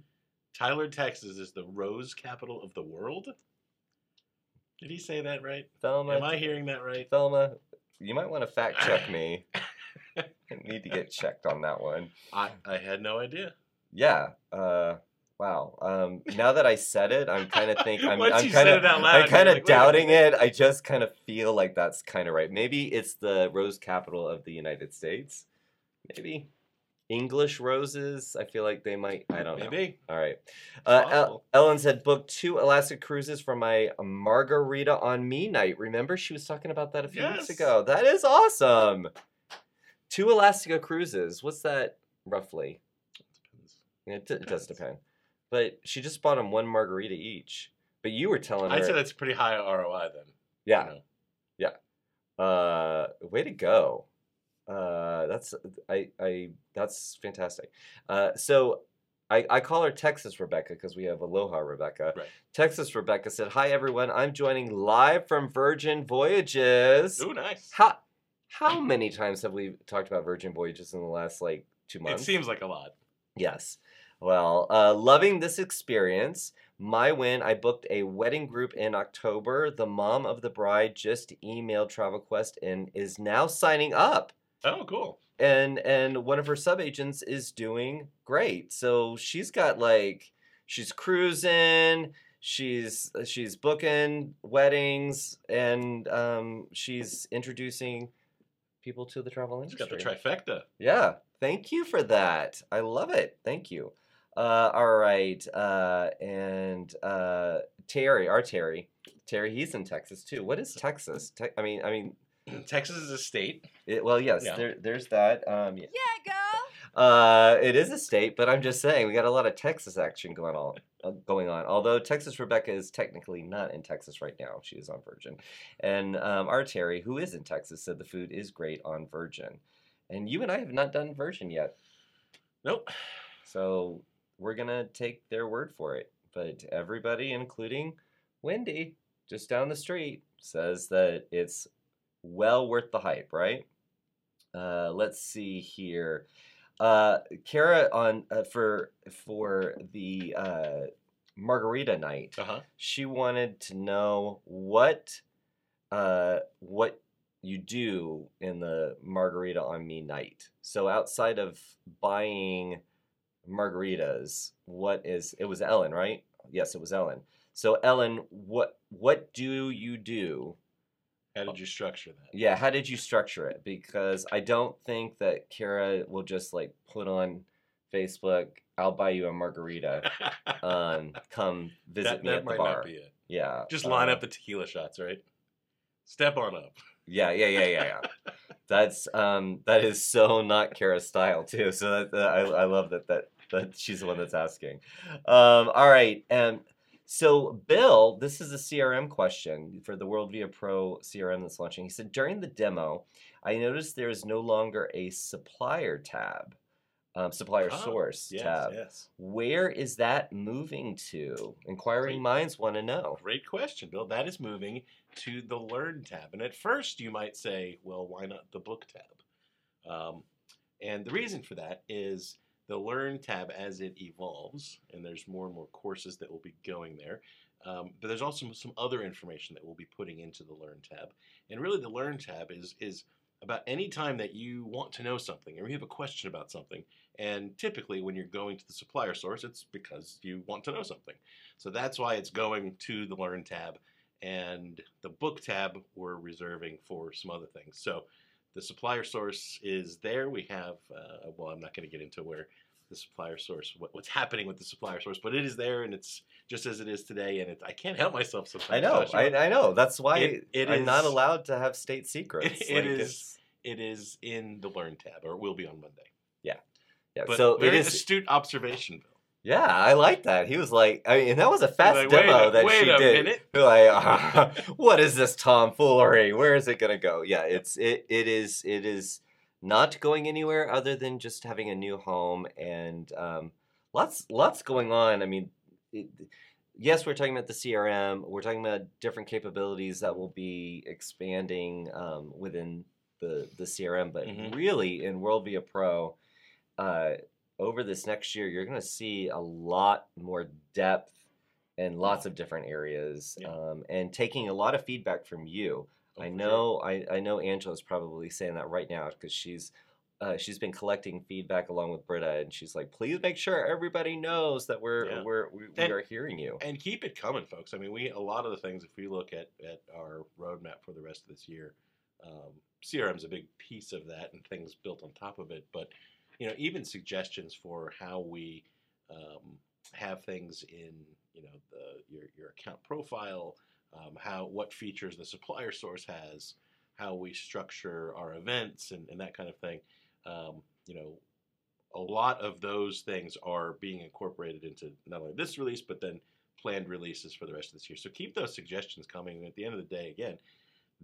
S2: Tyler, Texas is the rose capital of the world? Did he say that right?
S1: Thelma,
S2: Am I hearing that right?
S1: Thelma, you might want to fact check me. (laughs) I need to get checked on that one.
S2: I, I had no idea.
S1: Yeah, uh, Wow. Um, now that I said it, I'm kind of think (laughs) I'm, I'm kind of
S2: it out loud,
S1: I'm kind of
S2: like,
S1: doubting it. I just kind of feel like that's kind of right. Maybe it's the rose capital of the United States. Maybe English roses. I feel like they might. I don't know.
S2: Maybe.
S1: All right. Uh, El- Ellen said, book two Alaska cruises for my margarita on me night. Remember, she was talking about that a few weeks
S2: Yes.
S1: ago. That is awesome. Two Alaska cruises. What's that roughly? It, d- it does depend. But she just bought them one margarita each. But you were telling her,
S2: I'd say that's pretty high ROI then.
S1: yeah,
S2: you know.
S1: uh, way to go. Uh, that's I I that's fantastic. Uh, so I, I call her Texas Rebecca because we have Aloha Rebecca.
S2: Right.
S1: Texas Rebecca said, "Hi everyone, I'm joining live from Virgin Voyages.
S2: Ooh, nice.
S1: How how many times have we talked about Virgin Voyages in the last like two months?
S2: It seems like a lot.
S1: Yes. Well, uh, loving this experience. My win, I booked a wedding group in October. The mom of the bride just emailed TravelQuest and is now signing up.
S2: Oh, cool.
S1: And and one of her subagents is doing great. So she's got like she's cruising, she's she's booking weddings and um, she's introducing people to the travel industry.
S2: got the trifecta.
S1: Yeah, thank you for that. I love it. Thank you. Uh, all right, uh, and uh, Terry, our Terry, Terry, he's in Texas too. What is Texas? Te- I mean, I mean, (clears throat)
S2: Texas is a state.
S1: it, well, yes,
S2: Yeah.
S1: there, there's that. Um, yeah.
S3: Yeah, go.
S1: Uh, it is a state, but I'm just saying we got a lot of Texas action going on. Uh, going on. Although Texas Rebecca is technically not in Texas right now, she is on Virgin, and um, our Terry, who is in Texas, said the food is great on Virgin, and you and I have not done Virgin yet.
S2: Nope.
S1: So we're gonna take their word for it. But everybody, including Wendy, just down the street, says that it's well worth the hype, right? Uh, let's see here. Uh, Kara on uh, for for the uh, margarita night
S2: Uh huh.
S1: she wanted to know what uh what you do in the margarita on me night so outside of buying margaritas what is it was ellen right yes it was ellen so ellen what what do you do
S2: How did you structure that?
S1: yeah how did you structure it because i don't think that kara will just like put on facebook i'll buy you a margarita (laughs) um come visit
S2: that
S1: me
S2: that
S1: at the
S2: might
S1: bar
S2: not be it.
S1: yeah
S2: Just line
S1: uh,
S2: up the tequila shots, right? Step on up.
S1: Yeah, yeah, yeah, yeah, yeah. (laughs) That's um, that is so not Kara's style too. So that, that I, I love that that (laughs) that she's the one that's asking. Um, all right, and so Bill, this is a CRM question for the WorldVia Pro CRM that's launching. He said during the demo, I noticed there is no longer a supplier tab, um, supplier
S2: Oh,
S1: source
S2: Yes,
S1: tab.
S2: yes.
S1: Where is that moving to? Inquiring
S2: Great.
S1: minds want to know.
S2: Great question, Bill. That is moving to the Learn tab. And at first, you might say, well, why not the Book tab? Um, and the reason for that is the Learn tab, as it evolves, and there's more and more courses that will be going there. Um, but there's also some other information that we'll be putting into the Learn tab. And really, the Learn tab is is about any time that you want to know something or you have a question about something. And typically, when you're going to the supplier source, it's because you want to know something. So that's why it's going to the Learn tab. And the Book tab, we're reserving for some other things. So the supplier source is there. We have, uh, well, I'm not going to get into where the supplier source, what, what's happening with the supplier source, but it is there and it's just as it is today. And it, I can't help myself sometimes.
S1: I know, I, I know. That's why
S2: It- it
S1: I'm not allowed to have state secrets. (laughs)
S2: it
S1: Like,
S2: is-
S1: it's-
S2: it is in the Learn tab, or it will be on Monday.
S1: Yeah,
S2: But
S1: so
S2: very
S1: is.
S2: astute observation, Bill.
S1: Yeah, I like that. He was like, I mean, and that was a fast
S2: Like,
S1: demo
S2: a-
S1: that
S2: wait
S1: she
S2: a
S1: did.
S2: minute.
S1: Like, (laughs) what is this tomfoolery? Where is it gonna go? Yeah, it's it it is it is not going anywhere other than just having a new home and um, lots lots going on. I mean, it, yes, we're talking about the CRM. We're talking about different capabilities that will be expanding um, within the the CRM. But
S2: Mhm.
S1: really, in WorldVia Pro, uh, over this next year, you're going to see a lot more depth in lots of different areas,
S2: Yeah.
S1: um, and taking a lot of feedback from you.
S2: Oh,
S1: I
S2: for sure.
S1: know, I, I know Angela's probably saying that right now because she's uh, she's been collecting feedback along with Britta, and she's like, "Please make sure everybody knows that we're
S2: Yeah.
S1: we're we, we
S2: And-
S1: are hearing you."
S2: and keep it coming, folks. I mean, we a lot of the things. If we look at at our roadmap for the rest of this year, um, CRM is a big piece of that, and things built on top of it. But you know, even suggestions for how we um, have things in you know the your your account profile, um, how what features the supplier source has, how we structure our events, and, and that kind of thing. Um, you know, a lot of those things are being incorporated into not only this release, but then planned releases for the rest of this year. So keep those suggestions coming. And At the end of the day, again,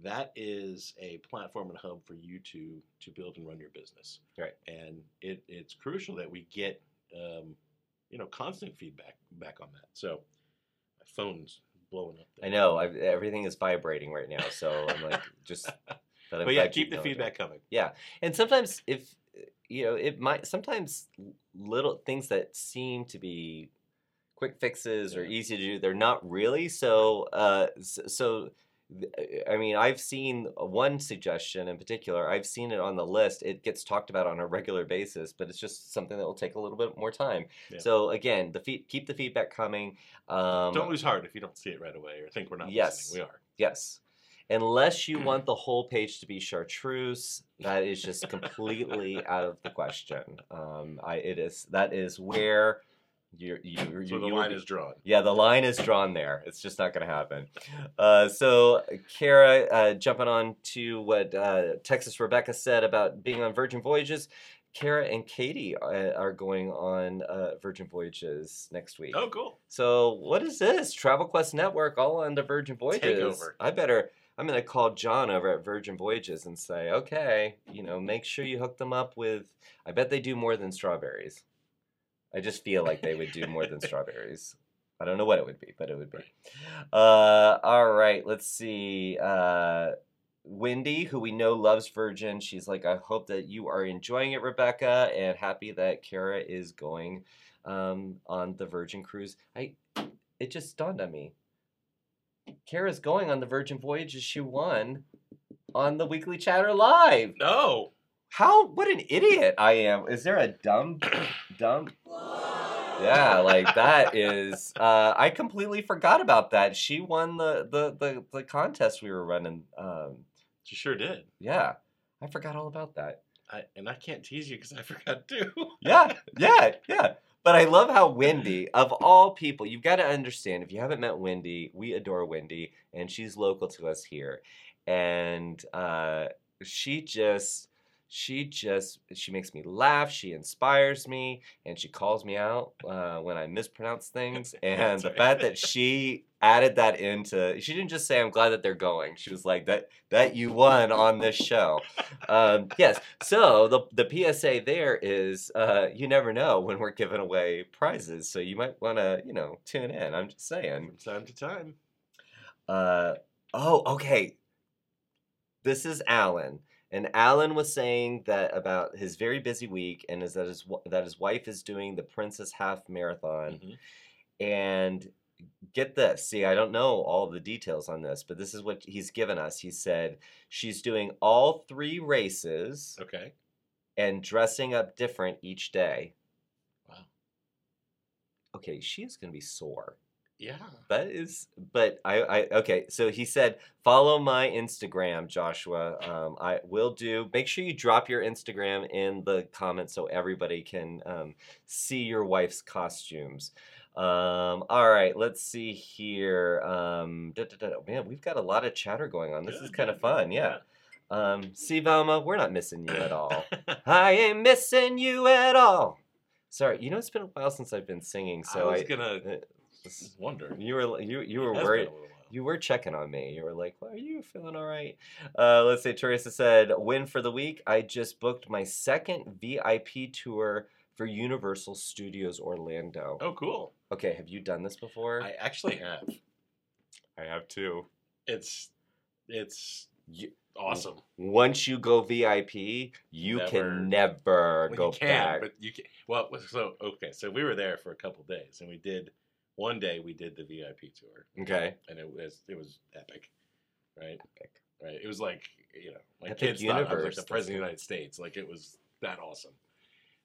S2: that is a platform and hub for you to to build and run your business.
S1: Right.
S2: And it, it's crucial that we get um, you know constant feedback back on that. So my phone's blowing up.
S1: I know i everything is vibrating right now, so I'm like (laughs) just. But,
S2: But yeah, keep the feedback coming.
S1: Yeah, and sometimes if you know it might sometimes little things that seem to be quick fixes or easy to do they're not really so uh so i mean i've seen one suggestion in particular i've seen it on the list it gets talked about on a regular basis but it's just something that will take a little bit more time
S2: Yeah.
S1: so again the feed, keep the feedback coming um
S2: Don't lose heart if you don't see it right away or think we're not
S1: Yes.
S2: listening. We are.
S1: Yes. Unless you want (clears throat) the whole page to be chartreuse, that is just completely out of the question. Um, I it is that is where you you
S2: So the line
S1: be-
S2: is drawn.
S1: yeah, the line is drawn there. It's just not going to happen. Uh, so, Kara, uh, jumping on to what uh, Texas Rebecca said about being on Virgin Voyages, Kara and Katie uh, are going on uh, Virgin Voyages next week.
S2: Oh, cool.
S1: So what is this? Travel Quest Network all on the Virgin Voyages.
S2: over.
S1: I better I'm gonna call John over at Virgin Voyages and say, okay, you know, make sure you hook them up with I bet they do more than strawberries. I just feel like they would do more than strawberries. I don't know what it would be, but it would be. Uh, all right, let's see. Uh, Wendy, who we know loves Virgin, she's like, I hope that you are enjoying it, Rebecca, and happy that Kara is going um, on the Virgin cruise. I, it just dawned on me. Kara's going on the Virgin Voyages she won on the Weekly Chatter Live.
S2: No.
S1: How? What an idiot I am. Is there a dumb, dumb? (coughs) Yeah, like that is. Uh, I completely forgot about that. She won the the the, the contest we were running. Um,
S2: She sure did.
S1: yeah, I forgot all about that.
S2: I, and I can't tease you because I (laughs) forgot too.
S1: Yeah, yeah, (laughs) yeah. But I love how Wendy, of all people, you've got to understand if you haven't met Wendy, we adore Wendy, and she's local to us here. And uh, she just, she just, she makes me laugh. She inspires me, and she calls me out uh, when I mispronounce things. (laughs) And the fact that she added that into, she didn't just say, "I'm glad that they're going." She was like, "That that you won on this show." um, yes. So the the PSA there is uh, you never know when we're giving away prizes, so you might want to you know tune in. I'm just saying.
S2: From time to time.
S1: Uh, oh, okay. This is Alan, and Alan was saying that about his very busy week, and is that his that his wife is doing the Princess Half Marathon,
S2: Mhm.
S1: and get this. See, I don't know all the details on this, but this is what he's given us. He said she's doing all three races
S2: Okay.
S1: and dressing up different each day.
S2: Wow.
S1: Okay, she is going to be sore.
S2: Yeah.
S1: That is, but I, I, okay. So he said, follow my Instagram, Joshua. Um, I will do. Make sure you drop your Instagram in the comments so everybody can um, see your wife's costumes. Um, all right, let's see here. Um, da, da, da, man, we've got a lot of chatter going on. This is kind of fun. Yeah. Um, see, Velma, we're not missing you at all. (laughs) I ain't missing you at all. Sorry, you know it's been a while since I've been singing, so
S2: I was
S1: I,
S2: gonna
S1: uh, (laughs)
S2: wonder.
S1: you were you you were
S2: It has been
S1: worried.
S2: a little while.
S1: You were checking on me. You were like, well, "Are you feeling all right?" Uh, let's say Teresa said, "Win for the week. I just booked my second VIP tour for Universal Studios Orlando."
S2: Oh, cool.
S1: Okay, have you done this before?
S2: I actually (laughs) have.
S1: I have too.
S2: It's it's
S1: You,
S2: awesome.
S1: once you go VIP, you
S2: Never-
S1: can never
S2: Well,
S1: go
S2: you can,
S1: back.
S2: but you can. Well, so okay, so we were there for a couple days, and we did one day we did the VIP tour,
S1: okay.
S2: and it was it was epic, right?
S1: Epic.
S2: Right. It was like you know, my
S1: Epic
S2: kids thought I was like the president of the. United States. Like it was that awesome.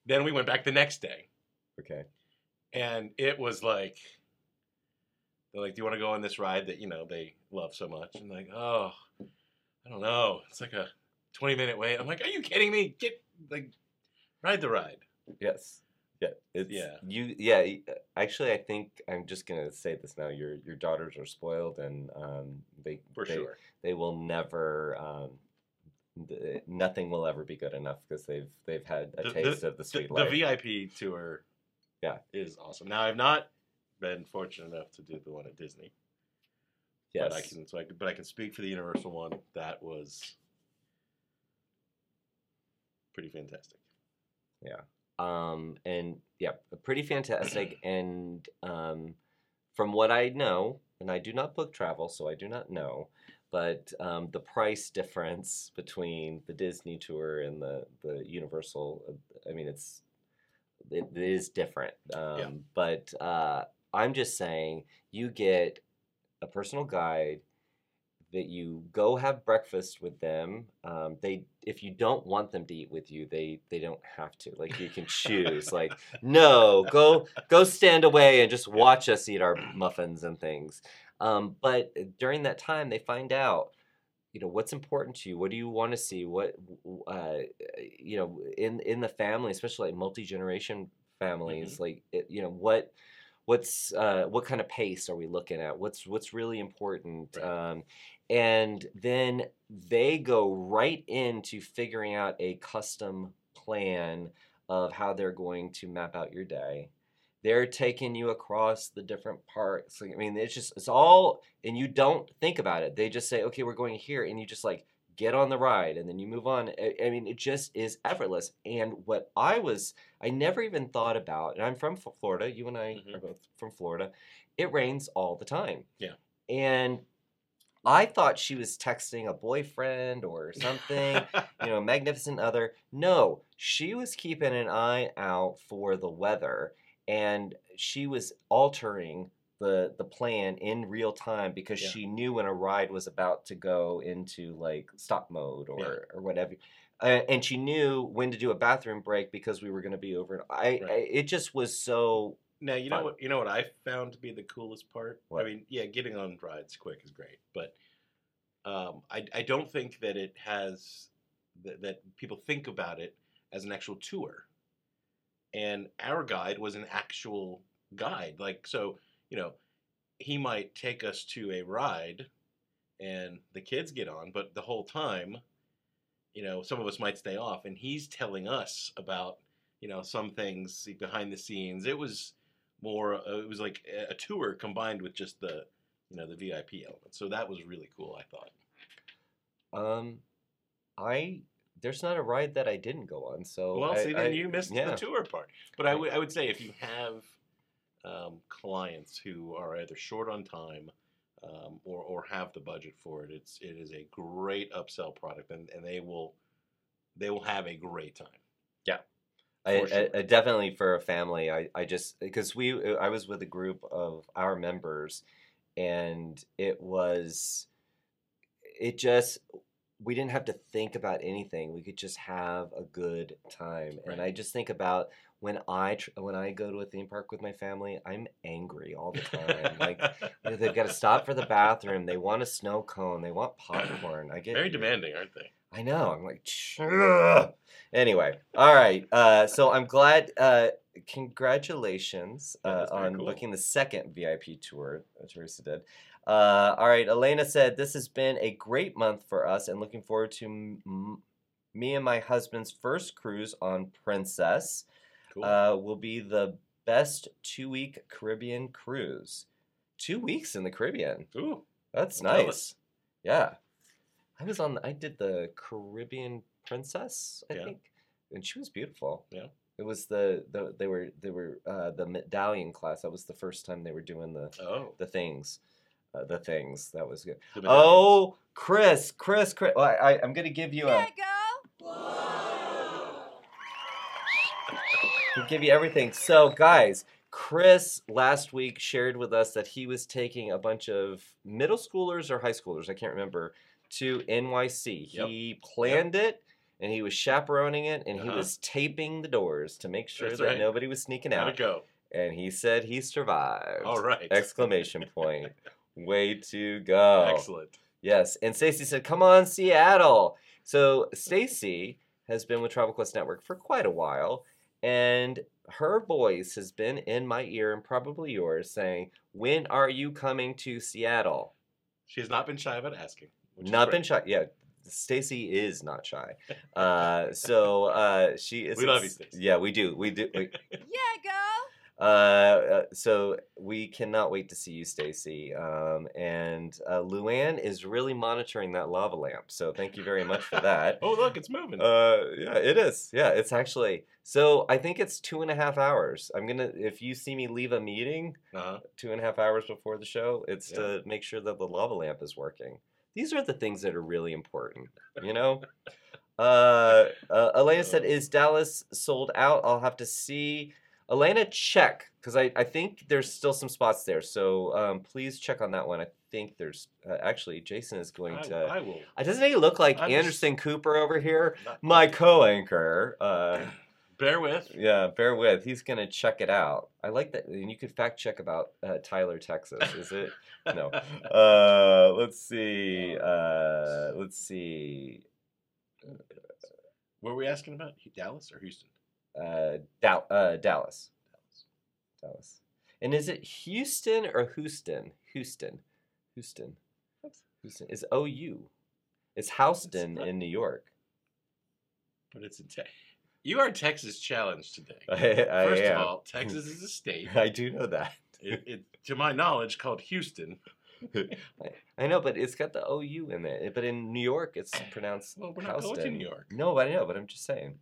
S2: Then we went back the next day,
S1: Okay.
S2: and it was like, they're like, "Do you want to go on this ride that you know they love so much?" And like, "Oh, I don't know. It's like a twenty minute wait." I'm like, "Are you kidding me? Get like, ride the ride."
S1: Yes. Yeah. It's,
S2: Yeah.
S1: You. Yeah. Actually, I think I'm just gonna say this now. Your your daughters are spoiled, and um, they
S2: For
S1: they,
S2: sure.
S1: they will never. Um, th- nothing will ever be good enough because they've they've had a
S2: The-
S1: taste
S2: the-
S1: of the
S2: The,
S1: sweet
S2: the
S1: life.
S2: VIP tour,
S1: Yeah.
S2: is awesome. Now I've not been fortunate enough to do the one at Disney.
S1: yes.
S2: But I can, so I can, but I can speak for the Universal one. That was pretty fantastic.
S1: Um and yeah pretty fantastic (clears throat) and um from what i know and i do not book travel so i do not know but um, the price difference between the disney tour and the the universal uh, i mean it's it, it is different. Um, but uh, i'm just saying you get a personal guide that you go have breakfast with them. Um, they, if you don't want them to eat with you, they they don't have to. Like you can choose. (laughs) like no, go go stand away and just watch us eat our muffins and things. Um, but during that time, they find out, you know, what's important to you. What do you want to see? What, uh, you know, in in the family, especially like multi generation families, like it, you know what what's uh, what kind of pace are we looking at? What's what's really important?
S2: Right.
S1: Um, and then they go right into figuring out a custom plan of how they're going to map out your day. They're taking you across the different parts. I mean, it's just it's all, and you don't think about it. They just say, "Okay, we're going here," and you just like get on the ride, and then you move on. I, mean, it just is effortless. And what I was, I never even thought about, and I'm from Florida. You and I
S2: Mhm.
S1: are both from Florida. It rains all the time.
S2: Yeah.
S1: And I thought she was texting a boyfriend or something, you know, magnificent other. No, she was keeping an eye out for the weather and she was altering the the plan in real time because
S2: Yeah.
S1: she knew when a ride was about to go into like stop mode or
S2: Yeah.
S1: or whatever. Uh, and she knew when to do a bathroom break because we were going to be over. I, I it just was so
S2: Now you know what you know what I found to be the coolest part.
S1: What?
S2: I mean, yeah, getting on rides quick is great, but um, I I don't think that it has that, that people think about it as an actual tour. And our guide was an actual guide, like so you know he might take us to a ride, and the kids get on, but the whole time, you know, some of us might stay off, and he's telling us about you know some things behind the scenes. It was more uh, it was like a- tour combined with just the you know the vip element. So that was really cool i thought.
S1: Um I there's not a ride that I didn't go on. So
S2: well
S1: I-
S2: see
S1: I-
S2: then you missed
S1: yeah.
S2: the tour part. But i would i would say if you have um, clients who are either short on time um, or or have the budget for it it's it is a great upsell product and, and they will they will have a great time.
S1: I,
S2: For
S1: I-
S2: sure.
S1: I definitely for a family. I, I just because we I was with a group of our members, and it was, it just we didn't have to think about anything. We could just have a good time. And I just think about when I tr- when I go to a theme park with my family, I'm angry all the time. like they've got to stop for the bathroom. They want a snow cone. They want (coughs) popcorn. I get
S2: very demanding aren't they
S1: I know. I'm like, "Ugh." anyway. All right. Uh, so I'm glad. Uh, congratulations uh, on
S2: cool.
S1: booking the second VIP tour. uh, Teresa did. Uh, all right. Elena said this has been a great month for us, and looking forward to m- me and my husband's first cruise on Princess.
S2: cool
S1: Uh, will be the best two week Caribbean cruise. Two weeks in the Caribbean.
S2: Ooh,
S1: That's
S2: Jealous.
S1: nice. Yeah. I was on I did the Caribbean Princess, I
S2: Yeah.
S1: think. And she was beautiful.
S2: Yeah.
S1: It was the, the they were they were uh, the medallion class. That was the first time they were doing the
S2: oh
S1: the things. Uh, the things. That was good. Oh, Chris, Chris, Chris. Well, I, I, I'm going to give you
S3: Here
S1: a
S3: I go.
S1: We'll give you everything. So, guys, Chris last week shared with us that he was taking a bunch of middle schoolers or high schoolers, I can't remember, to NYC.
S2: Yep.
S1: He planned it and he was chaperoning it, and he
S2: Uh-huh.
S1: was taping the doors to make sure
S2: That's
S1: that
S2: right.
S1: nobody was sneaking out.
S2: go?
S1: And he said he survived.
S2: All right.
S1: Exclamation (laughs) point. Way to go.
S2: Excellent.
S1: Yes. And Stacy said, Come on, Seattle. So Stacy has been with Travel Quest Network for quite a while, and her voice has been in my ear and probably yours saying, When are you coming to Seattle?
S2: She has not been shy about asking. Which
S1: Not been shy. Yeah. Stacy is not shy. Uh, so uh, she is.
S2: We love you,
S1: ex-
S2: Stacey.
S1: Yeah, we do. We do. We, (laughs)
S3: Yeah, girl.
S1: uh, uh, so we cannot wait to see you, Stacy. Um, and uh, Luann is really monitoring that lava lamp. So thank you very much for that. (laughs)
S2: oh, look, it's moving.
S1: Uh, yeah, it is. Yeah, it's actually. So I think it's two and a half hours. I'm gonna. If you see me leave a meeting
S2: Uh-huh.
S1: two and a half hours before the show, it's
S2: Yeah.
S1: to make sure that the lava lamp is working. These are the things that are really important. You know. Uh, uh, Elena said, "Is Dallas sold out? I'll have to see." Elena, check because I, I think there's still some spots there. So um, please check on that one. I think there's uh, actually Jason is going
S2: I,
S1: to.
S2: I will.
S1: Uh, doesn't he look like
S2: I'm just-
S1: Anderson Cooper over here? My co-anchor. Uh,
S2: Bear with.
S1: yeah, bear with. He's gonna check it out. I like that, and you could fact check about uh, Tyler, Texas. Is it? no. (laughs) Uh, let's see. Uh, let's see.
S2: What were we asking about? Dallas or Houston?
S1: Uh, Dal- uh, Dallas. Dallas. And is it Houston or Houston? Houston. Houston. Houston. Is O U. It's Houston in New York.
S2: But it's in Texas. You are Texas challenged today.
S1: I, (laughs) I
S2: First
S1: am.
S2: of all, Texas is a state. (laughs)
S1: I do know that.
S2: It, it, to my knowledge, called Houston. (laughs)
S1: I know, but it's got the OU in it. But in New York, it's (clears throat) pronounced
S2: Well, we're not going to New York.
S1: No, but I know, but I'm just saying.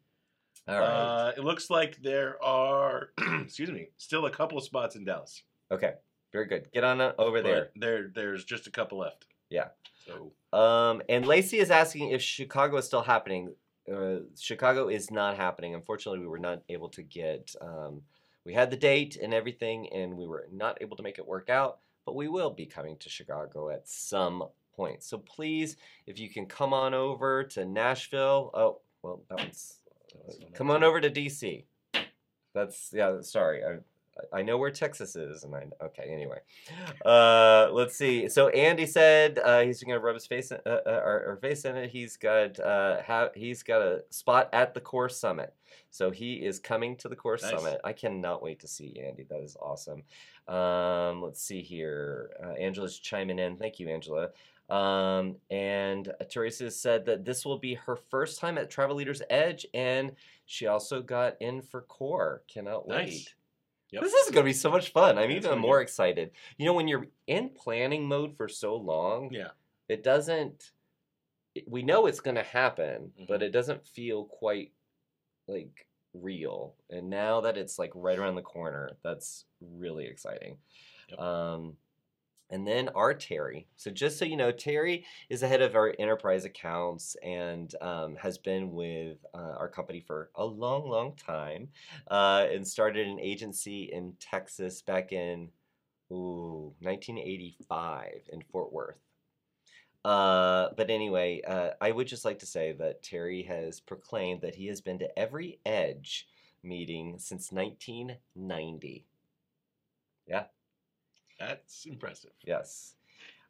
S1: All right.
S2: Uh, it looks like there are, (clears throat) excuse me, still a couple of spots in Dallas.
S1: okay. Very good. Get on uh, over there.
S2: But there, there's just a couple left.
S1: Yeah.
S2: So
S1: Um, and Lacey is asking if Chicago is still happening. Uh, Chicago is not happening. Unfortunately, we were not able to get. Um, we had the date and everything, and we were not able to make it work out. But we will be coming to Chicago at some point. So please, if you can come on over to Nashville. Oh, well, that one's.
S2: Not
S1: come on over to DC. That's yeah. Sorry, I I know where Texas is, and I okay. Anyway, uh, let's see. So Andy said uh, he's gonna rub his face in, uh, uh, or, or face in it. He's got uh, ha- he's got a spot at the Core Summit. So he is coming to the Core
S2: Nice.
S1: Summit. I cannot wait to see Andy. That is awesome. Um, let's see here. Uh, Angela's chiming in. Thank you, Angela. Um, and Teresa said that this will be her first time at Travel Leaders Edge, and she also got in for Core. Cannot wait.
S2: Nice. Yep.
S1: This is going to be so much fun. I'm
S2: it's
S1: even more
S2: good.
S1: excited. You know, when you're in planning mode for so long,
S2: Yeah.
S1: it doesn't. we know it's going to happen, but
S2: Mhm.
S1: it doesn't feel quite like real. And now that it's like right around the corner, that's really exciting.
S2: Yep.
S1: Um, and then our Terry. So just so you know, Terry is the head of our enterprise accounts and um, has been with uh, our company for a long, long time, uh, and started an agency in Texas back in ooh 1985 in Fort Worth. Uh, but anyway, uh, I would just like to say that Terry has proclaimed that he has been to every Edge meeting since 1990.
S2: That's impressive.
S1: Yes.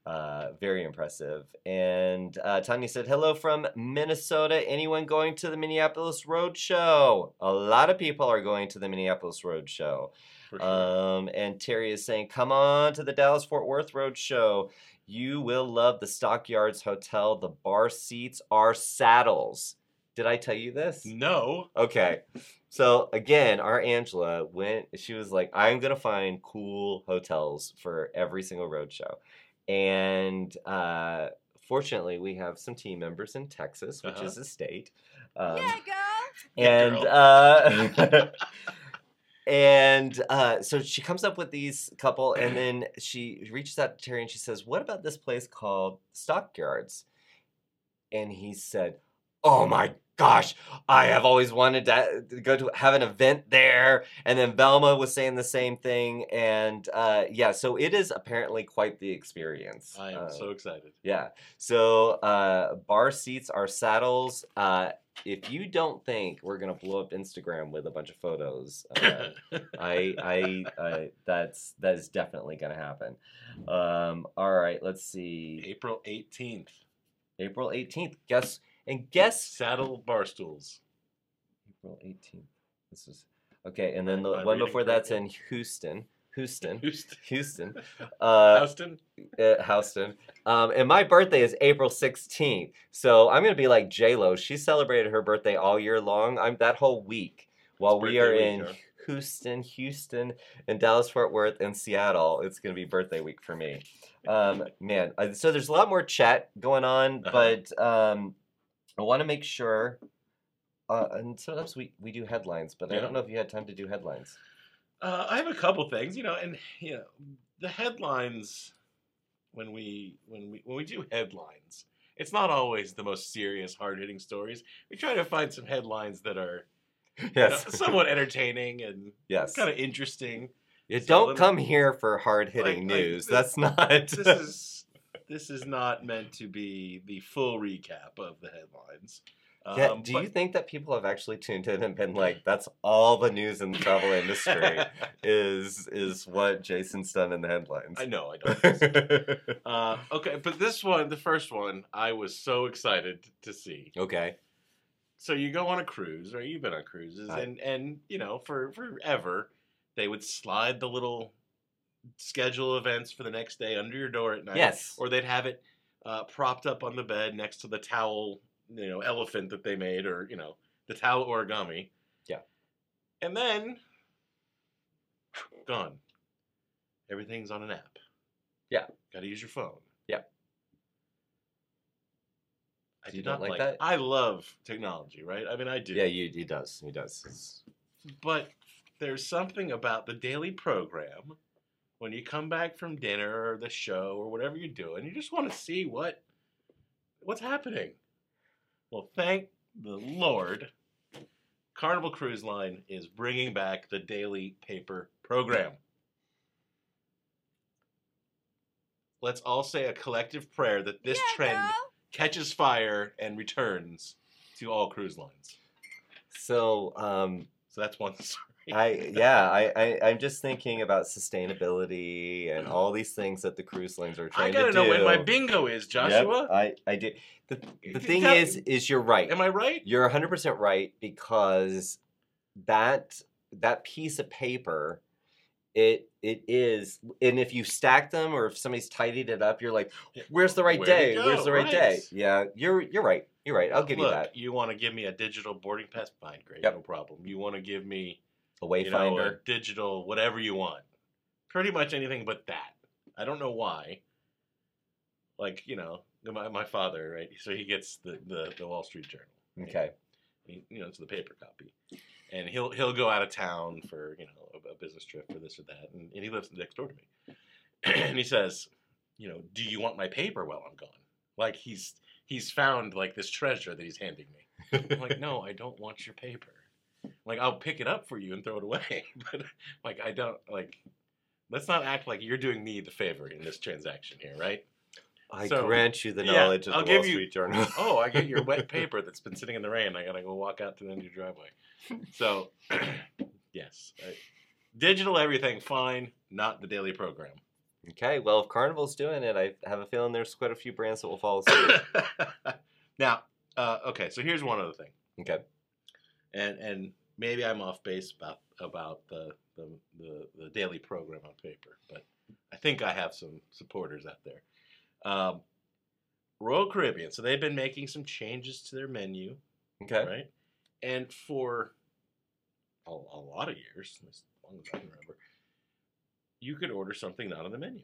S1: Uh, very impressive. And uh, Tanya said, hello from Minnesota. Anyone going to the Minneapolis Road Show? A lot of people are going to the Minneapolis Road Show.
S2: For sure.
S1: Um, and Terry is saying, come on to the Dallas Fort Worth Road Show. You will love the Stockyards Hotel. The bar seats are saddles. Did I tell you this?
S2: no.
S1: Okay. So again, our Angela went, she was like, I'm going to find cool hotels for every single road show. And uh, fortunately, we have some team members in Texas, which
S2: Uh-huh.
S1: is a state. Um,
S3: yeah, girl.
S1: And uh, (laughs) and uh, so she comes up with these couple, and then she reaches out to Terry and she says, "What about this place called Stockyards?" And he said, "Oh my gosh, I have always wanted to go to have an event there. And then Velma was saying the same thing. And uh, yeah, so it is apparently quite the experience.
S2: I am
S1: Uh,
S2: so excited.
S1: Yeah. So uh, bar seats are saddles. Uh, if you don't think we're gonna blow up Instagram with a bunch of photos, uh, (laughs) I, I, I, that's that is definitely gonna happen. Um, all right, let's see.
S2: April 18th.
S1: April eighteenth. Guess and guess
S2: Saddle bar stools.
S1: April eighteenth. This is okay. And then the
S2: I
S1: one before that's in Houston. Houston. (laughs)
S2: Houston.
S1: Houston. (laughs) Uh,
S2: Houston.
S1: at Houston. Um, and my birthday is April 16th. So I'm going to be like J Lo. She celebrated her birthday all year long. I'm that whole week while we are
S2: birthday
S1: in
S2: huh?
S1: Houston, Houston, and Dallas Fort Worth and Seattle. It's going to be birthday week for me. Um, man, uh, so there's a lot more chat going on,
S2: Uh-huh.
S1: but um, I want to make sure. Uh, and sometimes we, we do headlines, but I don't know if you had time to do headlines.
S2: Uh, I have a couple things, you know, and you know, the headlines when we when we when we do headlines, it's not always the most serious, hard hitting stories. We try to find some headlines that are (laughs) you know,
S1: Yes.
S2: somewhat entertaining and
S1: yes.
S2: kind of interesting.
S1: You
S2: so
S1: don't
S2: let me-
S1: come here for hard hitting
S2: Like- like
S1: news.
S2: this-
S1: That's not.
S2: This is this is not meant to be the full recap of the headlines.
S1: Yeah,
S2: Um,
S1: do
S2: but-
S1: you think that people have actually tuned in and been like, "That's all the news in the travel industry (laughs) is is what Jason's done in the headlines"?
S2: I know, I know. (laughs) uh, okay, but this one, the first one, I was so excited to see.
S1: okay.
S2: so you go on a cruise, right? You've been on cruises,
S1: I-
S2: and and you know, for forever, they would slide the little schedule events for the next day under your door at night.
S1: Yes.
S2: Or they'd have it uh, propped up on the bed next to the towel, you know, elephant that they made, or you know, the towel origami.
S1: Yeah.
S2: And then gone. Everything's on an app.
S1: Yeah.
S2: Got to use your phone.
S1: Yeah.
S2: I do
S1: don't like
S2: like
S1: that?
S2: I love technology, right? I mean, I do.
S1: Yeah, you, he does. He does.
S2: But there's something about the daily program when you come back from dinner or the show or whatever you're doing, you just want to see what what's happening. Well, thank the Lord, Carnival Cruise Line is bringing back the daily paper program. Let's all say a collective prayer that this
S3: Yeah,
S2: trend
S3: girl.
S2: catches fire and returns to all cruise lines.
S1: So, um,
S2: So that's one (laughs) story.
S1: I yeah, I, I I'm just thinking about sustainability and mm. all these things that the cruise lines are trying to do.
S2: I gotta
S1: to do.
S2: know when my bingo is,
S1: Yep,
S2: Joshua.
S1: I I do. The, the thing
S2: tell-
S1: is, is you're right.
S2: Am I right?
S1: You're 100% right because that that piece of paper it it is and if you stack them or if somebody's tidied it up you're like where's the right
S2: where'd it
S1: day where's the right, day yeah you're you're right you're right i'll give
S2: Look,
S1: you that
S2: You want to give me a digital boarding pass? Fine, great,
S1: Yep.
S2: no problem. You want to give me
S1: a
S2: you know, a
S1: wayfinder
S2: digital whatever you want. Pretty much anything but that. I don't know why. Like you know, my, my father, right? So he gets the, the, the Wall Street Journal. right?
S1: okay
S2: He- you know, it's the paper copy, and he'll he'll go out of town for you know a, a business trip or this or that, and, and he lives next door to me, (clears throat) and he says, you know, do you want my paper while I'm gone? Like he's he's found like this treasure that he's handing me. I'm like, no, I don't want your paper. Like I'll pick it up for you and throw it away, (laughs) but like I don't like. Let's not act like you're doing me the favor in this transaction here, right?
S1: i
S2: So,
S1: grant you the
S2: yeah,
S1: knowledge of
S2: I'll
S1: the wall
S2: give you-
S1: street journal (laughs)
S2: oh, I get your wet (laughs) paper that's been sitting in the rain. I gotta go walk out to the end of your driveway. So, (clears throat) yes, uh, digital everything fine, not the daily program.
S1: okay well if carnival's doing it i have a feeling there's quite a few brands that will follow suit (coughs)
S2: now, uh, okay, so here's one other thing,
S1: okay
S2: and and maybe I'm off base about about the the, the, the daily program on paper, but I think I have some supporters out there. Um, Royal Caribbean, so they've been making some changes to their menu.
S1: okay
S2: right? And for a, a lot of years, as long as I can remember, you could order something not on the menu.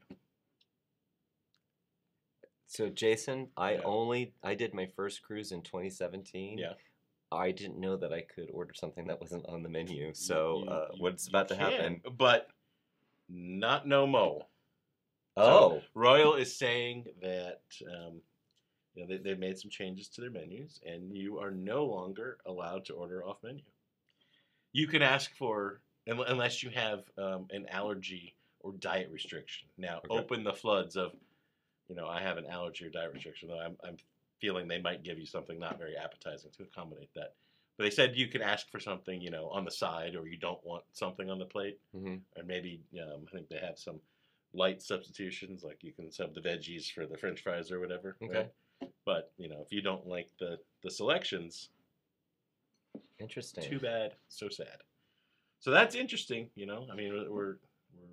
S1: so jason i
S2: Yeah.
S1: only i did my first cruise in 2017
S2: Yeah.
S1: I didn't know that I could order something that wasn't on the menu. So,
S2: You-
S1: uh,
S2: you-
S1: what's
S2: you
S1: about to
S2: can,
S1: happen?
S2: But not no mo.
S1: Oh,
S2: Royal is saying that um, you know, they, they've made some changes to their menus, and you are no longer allowed to order off menu. You can ask for, unless you have um, an allergy or diet restriction. Now,
S1: Okay.
S2: open the floods of, you know, I have an allergy or diet restriction, though I'm, I'm feeling they might give you something not very appetizing to accommodate that. But they said you can ask for something, you know, on the side, or you don't want something on the plate,
S1: hmm
S2: or maybe um, I think they have some light substitutions, like you can sub the veggies for the French fries or whatever.
S1: Okay.
S2: right? But you know, if you don't like the the selections,
S1: Interesting.
S2: too bad, so sad. So that's interesting. You know, I mean, we're we're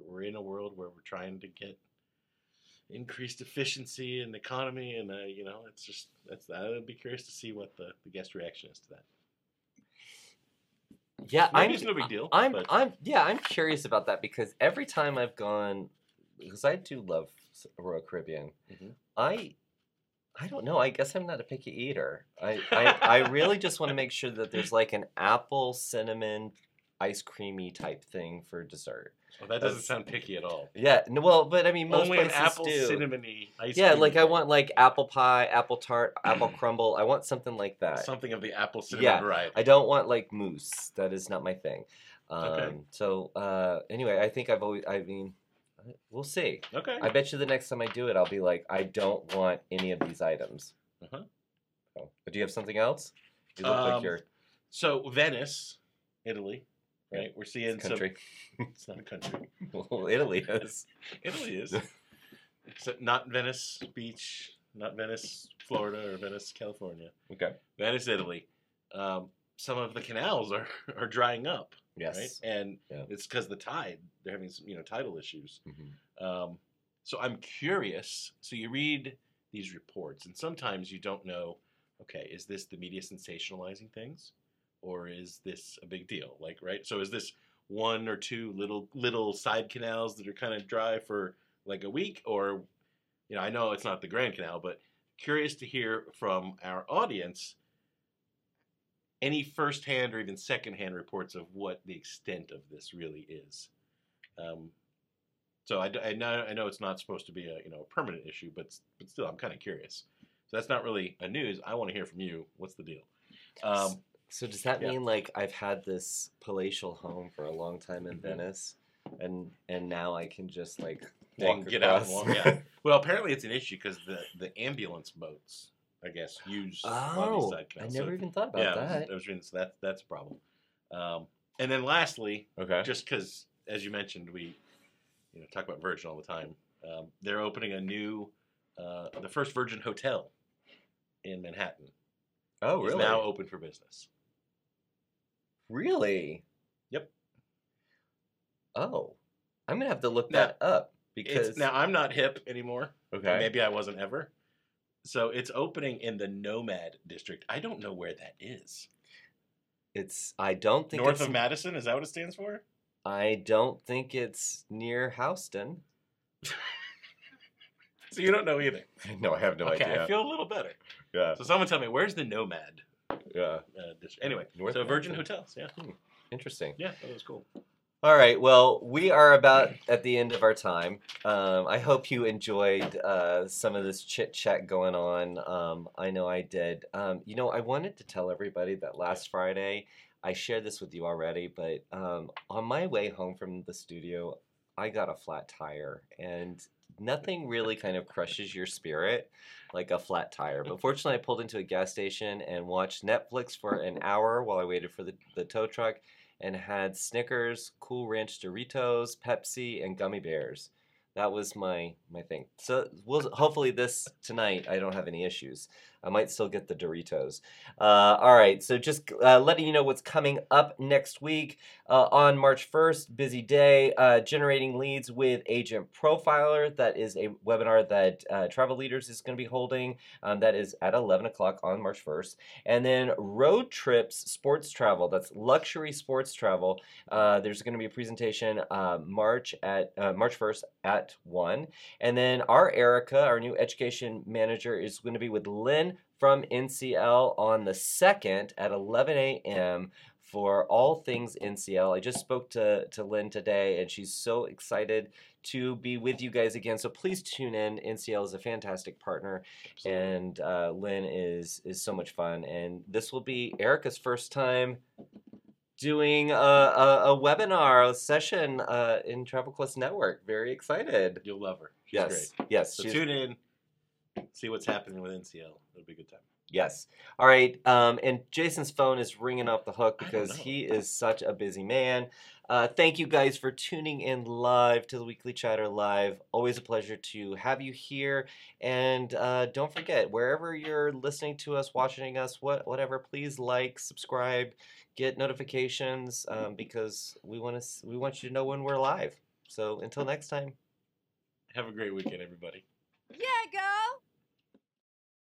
S2: we're in a world where we're trying to get increased efficiency and economy, and uh, you know, it's just that's I would be curious to see what the the guest reaction is to that.
S1: Yeah,
S2: Maybe
S1: I'm.
S2: it's no big deal,
S1: I'm.
S2: but-
S1: I'm. Yeah, I'm curious about that because every time I've gone, because I do love Royal Caribbean,
S2: Mhm.
S1: I. I don't know. I guess I'm not a picky eater. I, I, I really just want to make sure that there's like an apple cinnamon ice creamy type thing for dessert.
S2: Well, that doesn't
S1: That's-
S2: sound picky at all.
S1: Yeah, n- well, but I mean, most
S2: Only an
S1: places
S2: apple
S1: do.
S2: cinnamony ice
S1: yeah,
S2: cream
S1: like I want like apple pie, apple tart, apple crumble. I want something like that.
S2: something of the apple cinnamon
S1: Yeah,
S2: variety.
S1: I don't want like mousse. That is not my thing. Um,
S2: Okay.
S1: So uh, anyway, I think I've always. I mean, we'll see.
S2: Okay.
S1: I bet you the next time I do it, I'll be like, I don't want any of these items.
S2: Uh-huh.
S1: So, but do you have something else? You look like
S2: Um,
S1: you're
S2: So Venice, Italy,
S1: Yeah,
S2: right? We're seeing
S1: country.
S2: some. (laughs) It's not a country. (laughs)
S1: well, Italy is. (laughs)
S2: Italy is. Not Venice Beach, not Venice, Florida, or Venice, California.
S1: Okay.
S2: Venice, Italy. Um, some of the canals are are drying up,
S1: Yes.
S2: right? And
S1: Yeah.
S2: it's because the tide. They're having some, you know, tidal issues.
S1: Mhm.
S2: Um, so I'm curious. So you read these reports, and sometimes you don't know. Okay, is this the media sensationalizing things, or is this a big deal? Like, right? So is this one or two little little side canals that are kind of dry for like a week, or you know, I know it's not the Grand Canal, but curious to hear from our audience any firsthand or even secondhand reports of what the extent of this really is. Um, so I, I know I know it's not supposed to be a you know a permanent issue, but but still I'm kind of curious. So that's not really a news. I want to hear from you. What's the deal? Um,
S1: So does that
S2: yeah.
S1: mean like I've had this palatial home for a long time in
S2: Mhm.
S1: Venice, and and now I can just like walk
S2: get out
S1: across?
S2: walk, yeah. (laughs) well, apparently it's an issue because the the ambulance boats, I guess, use
S1: oh,
S2: side
S1: I never
S2: So,
S1: even thought about
S2: yeah,
S1: that.
S2: I was reading, so that that's a problem. Um, and then lastly,
S1: Okay.
S2: just because, as you mentioned, we you know talk about Virgin all the time. Um, they're opening a new, uh, the first Virgin hotel in Manhattan.
S1: oh, really?
S2: now open for business.
S1: Really?
S2: Yep.
S1: Oh, I'm gonna have to look
S2: Now-
S1: that up because
S2: It's, now I'm not hip anymore.
S1: okay.
S2: Maybe I wasn't ever. So it's opening in the Nomad district. I don't know where that is.
S1: It's I don't think
S2: North
S1: it's
S2: of Madison. Is that what it stands for?
S1: I don't think it's near Houston. (laughs)
S2: So you don't know either. (laughs)
S1: No, I have no
S2: okay,
S1: idea.
S2: I feel a little better.
S1: yeah,
S2: So someone tell me where's the Nomad
S1: yeah.
S2: uh, district? Anyway,
S1: North
S2: so Virgin
S1: Madison.
S2: Hotels. Yeah,
S1: Interesting.
S2: yeah, that was cool.
S1: All right. Well, we are about at the end of our time. Um, I hope you enjoyed uh, some of this chit chat going on. Um, I know I did. Um, you know, I wanted to tell everybody that last Friday, I shared this with you already, but um, on my way home from the studio, I got a flat tire, and nothing really kind of crushes your spirit like a flat tire. But fortunately, I pulled into a gas station and watched Netflix for an hour while I waited for the, the tow truck and had Snickers, Cool Ranch Doritos, Pepsi, and gummy bears. That was my my thing. So we'll hopefully this tonight I don't have any issues. I might still get the Doritos. Uh, all right, so just uh, letting you know what's coming up next week uh, on March 1st, busy day, uh, generating leads with Agent Profiler. That is a webinar that uh, Travel Leaders is going to be holding. Um, that is at 11 o'clock on March 1st. And then Road Trips Sports Travel. That's luxury sports travel. Uh, there's going to be a presentation March at March 1st at at 1. And then our Erica, our new education manager, is going to be with Lynn from NCL on the 2nd at 11 a.m. for all things NCL. I just spoke to, to Lynn today, and she's so excited to be with you guys again. So please tune in. NCL is a fantastic partner,
S2: Absolutely.
S1: and uh, Lynn is is so much fun. And this will be Erica's first time doing a, a, a webinar a session uh, in Travel Quest Network. Very excited.
S2: You'll love her. She's
S1: yes,
S2: great.
S1: yes.
S2: So tune in, see what's happening with NCL. It'll be a good time.
S1: Yes. All right. Um, and Jason's phone is ringing off the hook because he is such a busy man. Uh, thank you guys for tuning in live to the Weekly Chatter Live. Always a pleasure to have you here. And uh, don't forget, wherever you're listening to us, watching us, what whatever, please like, subscribe, get notifications um, because we want to we want you to know when we're live. So until (laughs) next time.
S2: Have a great weekend, everybody.
S3: Yeah, girl.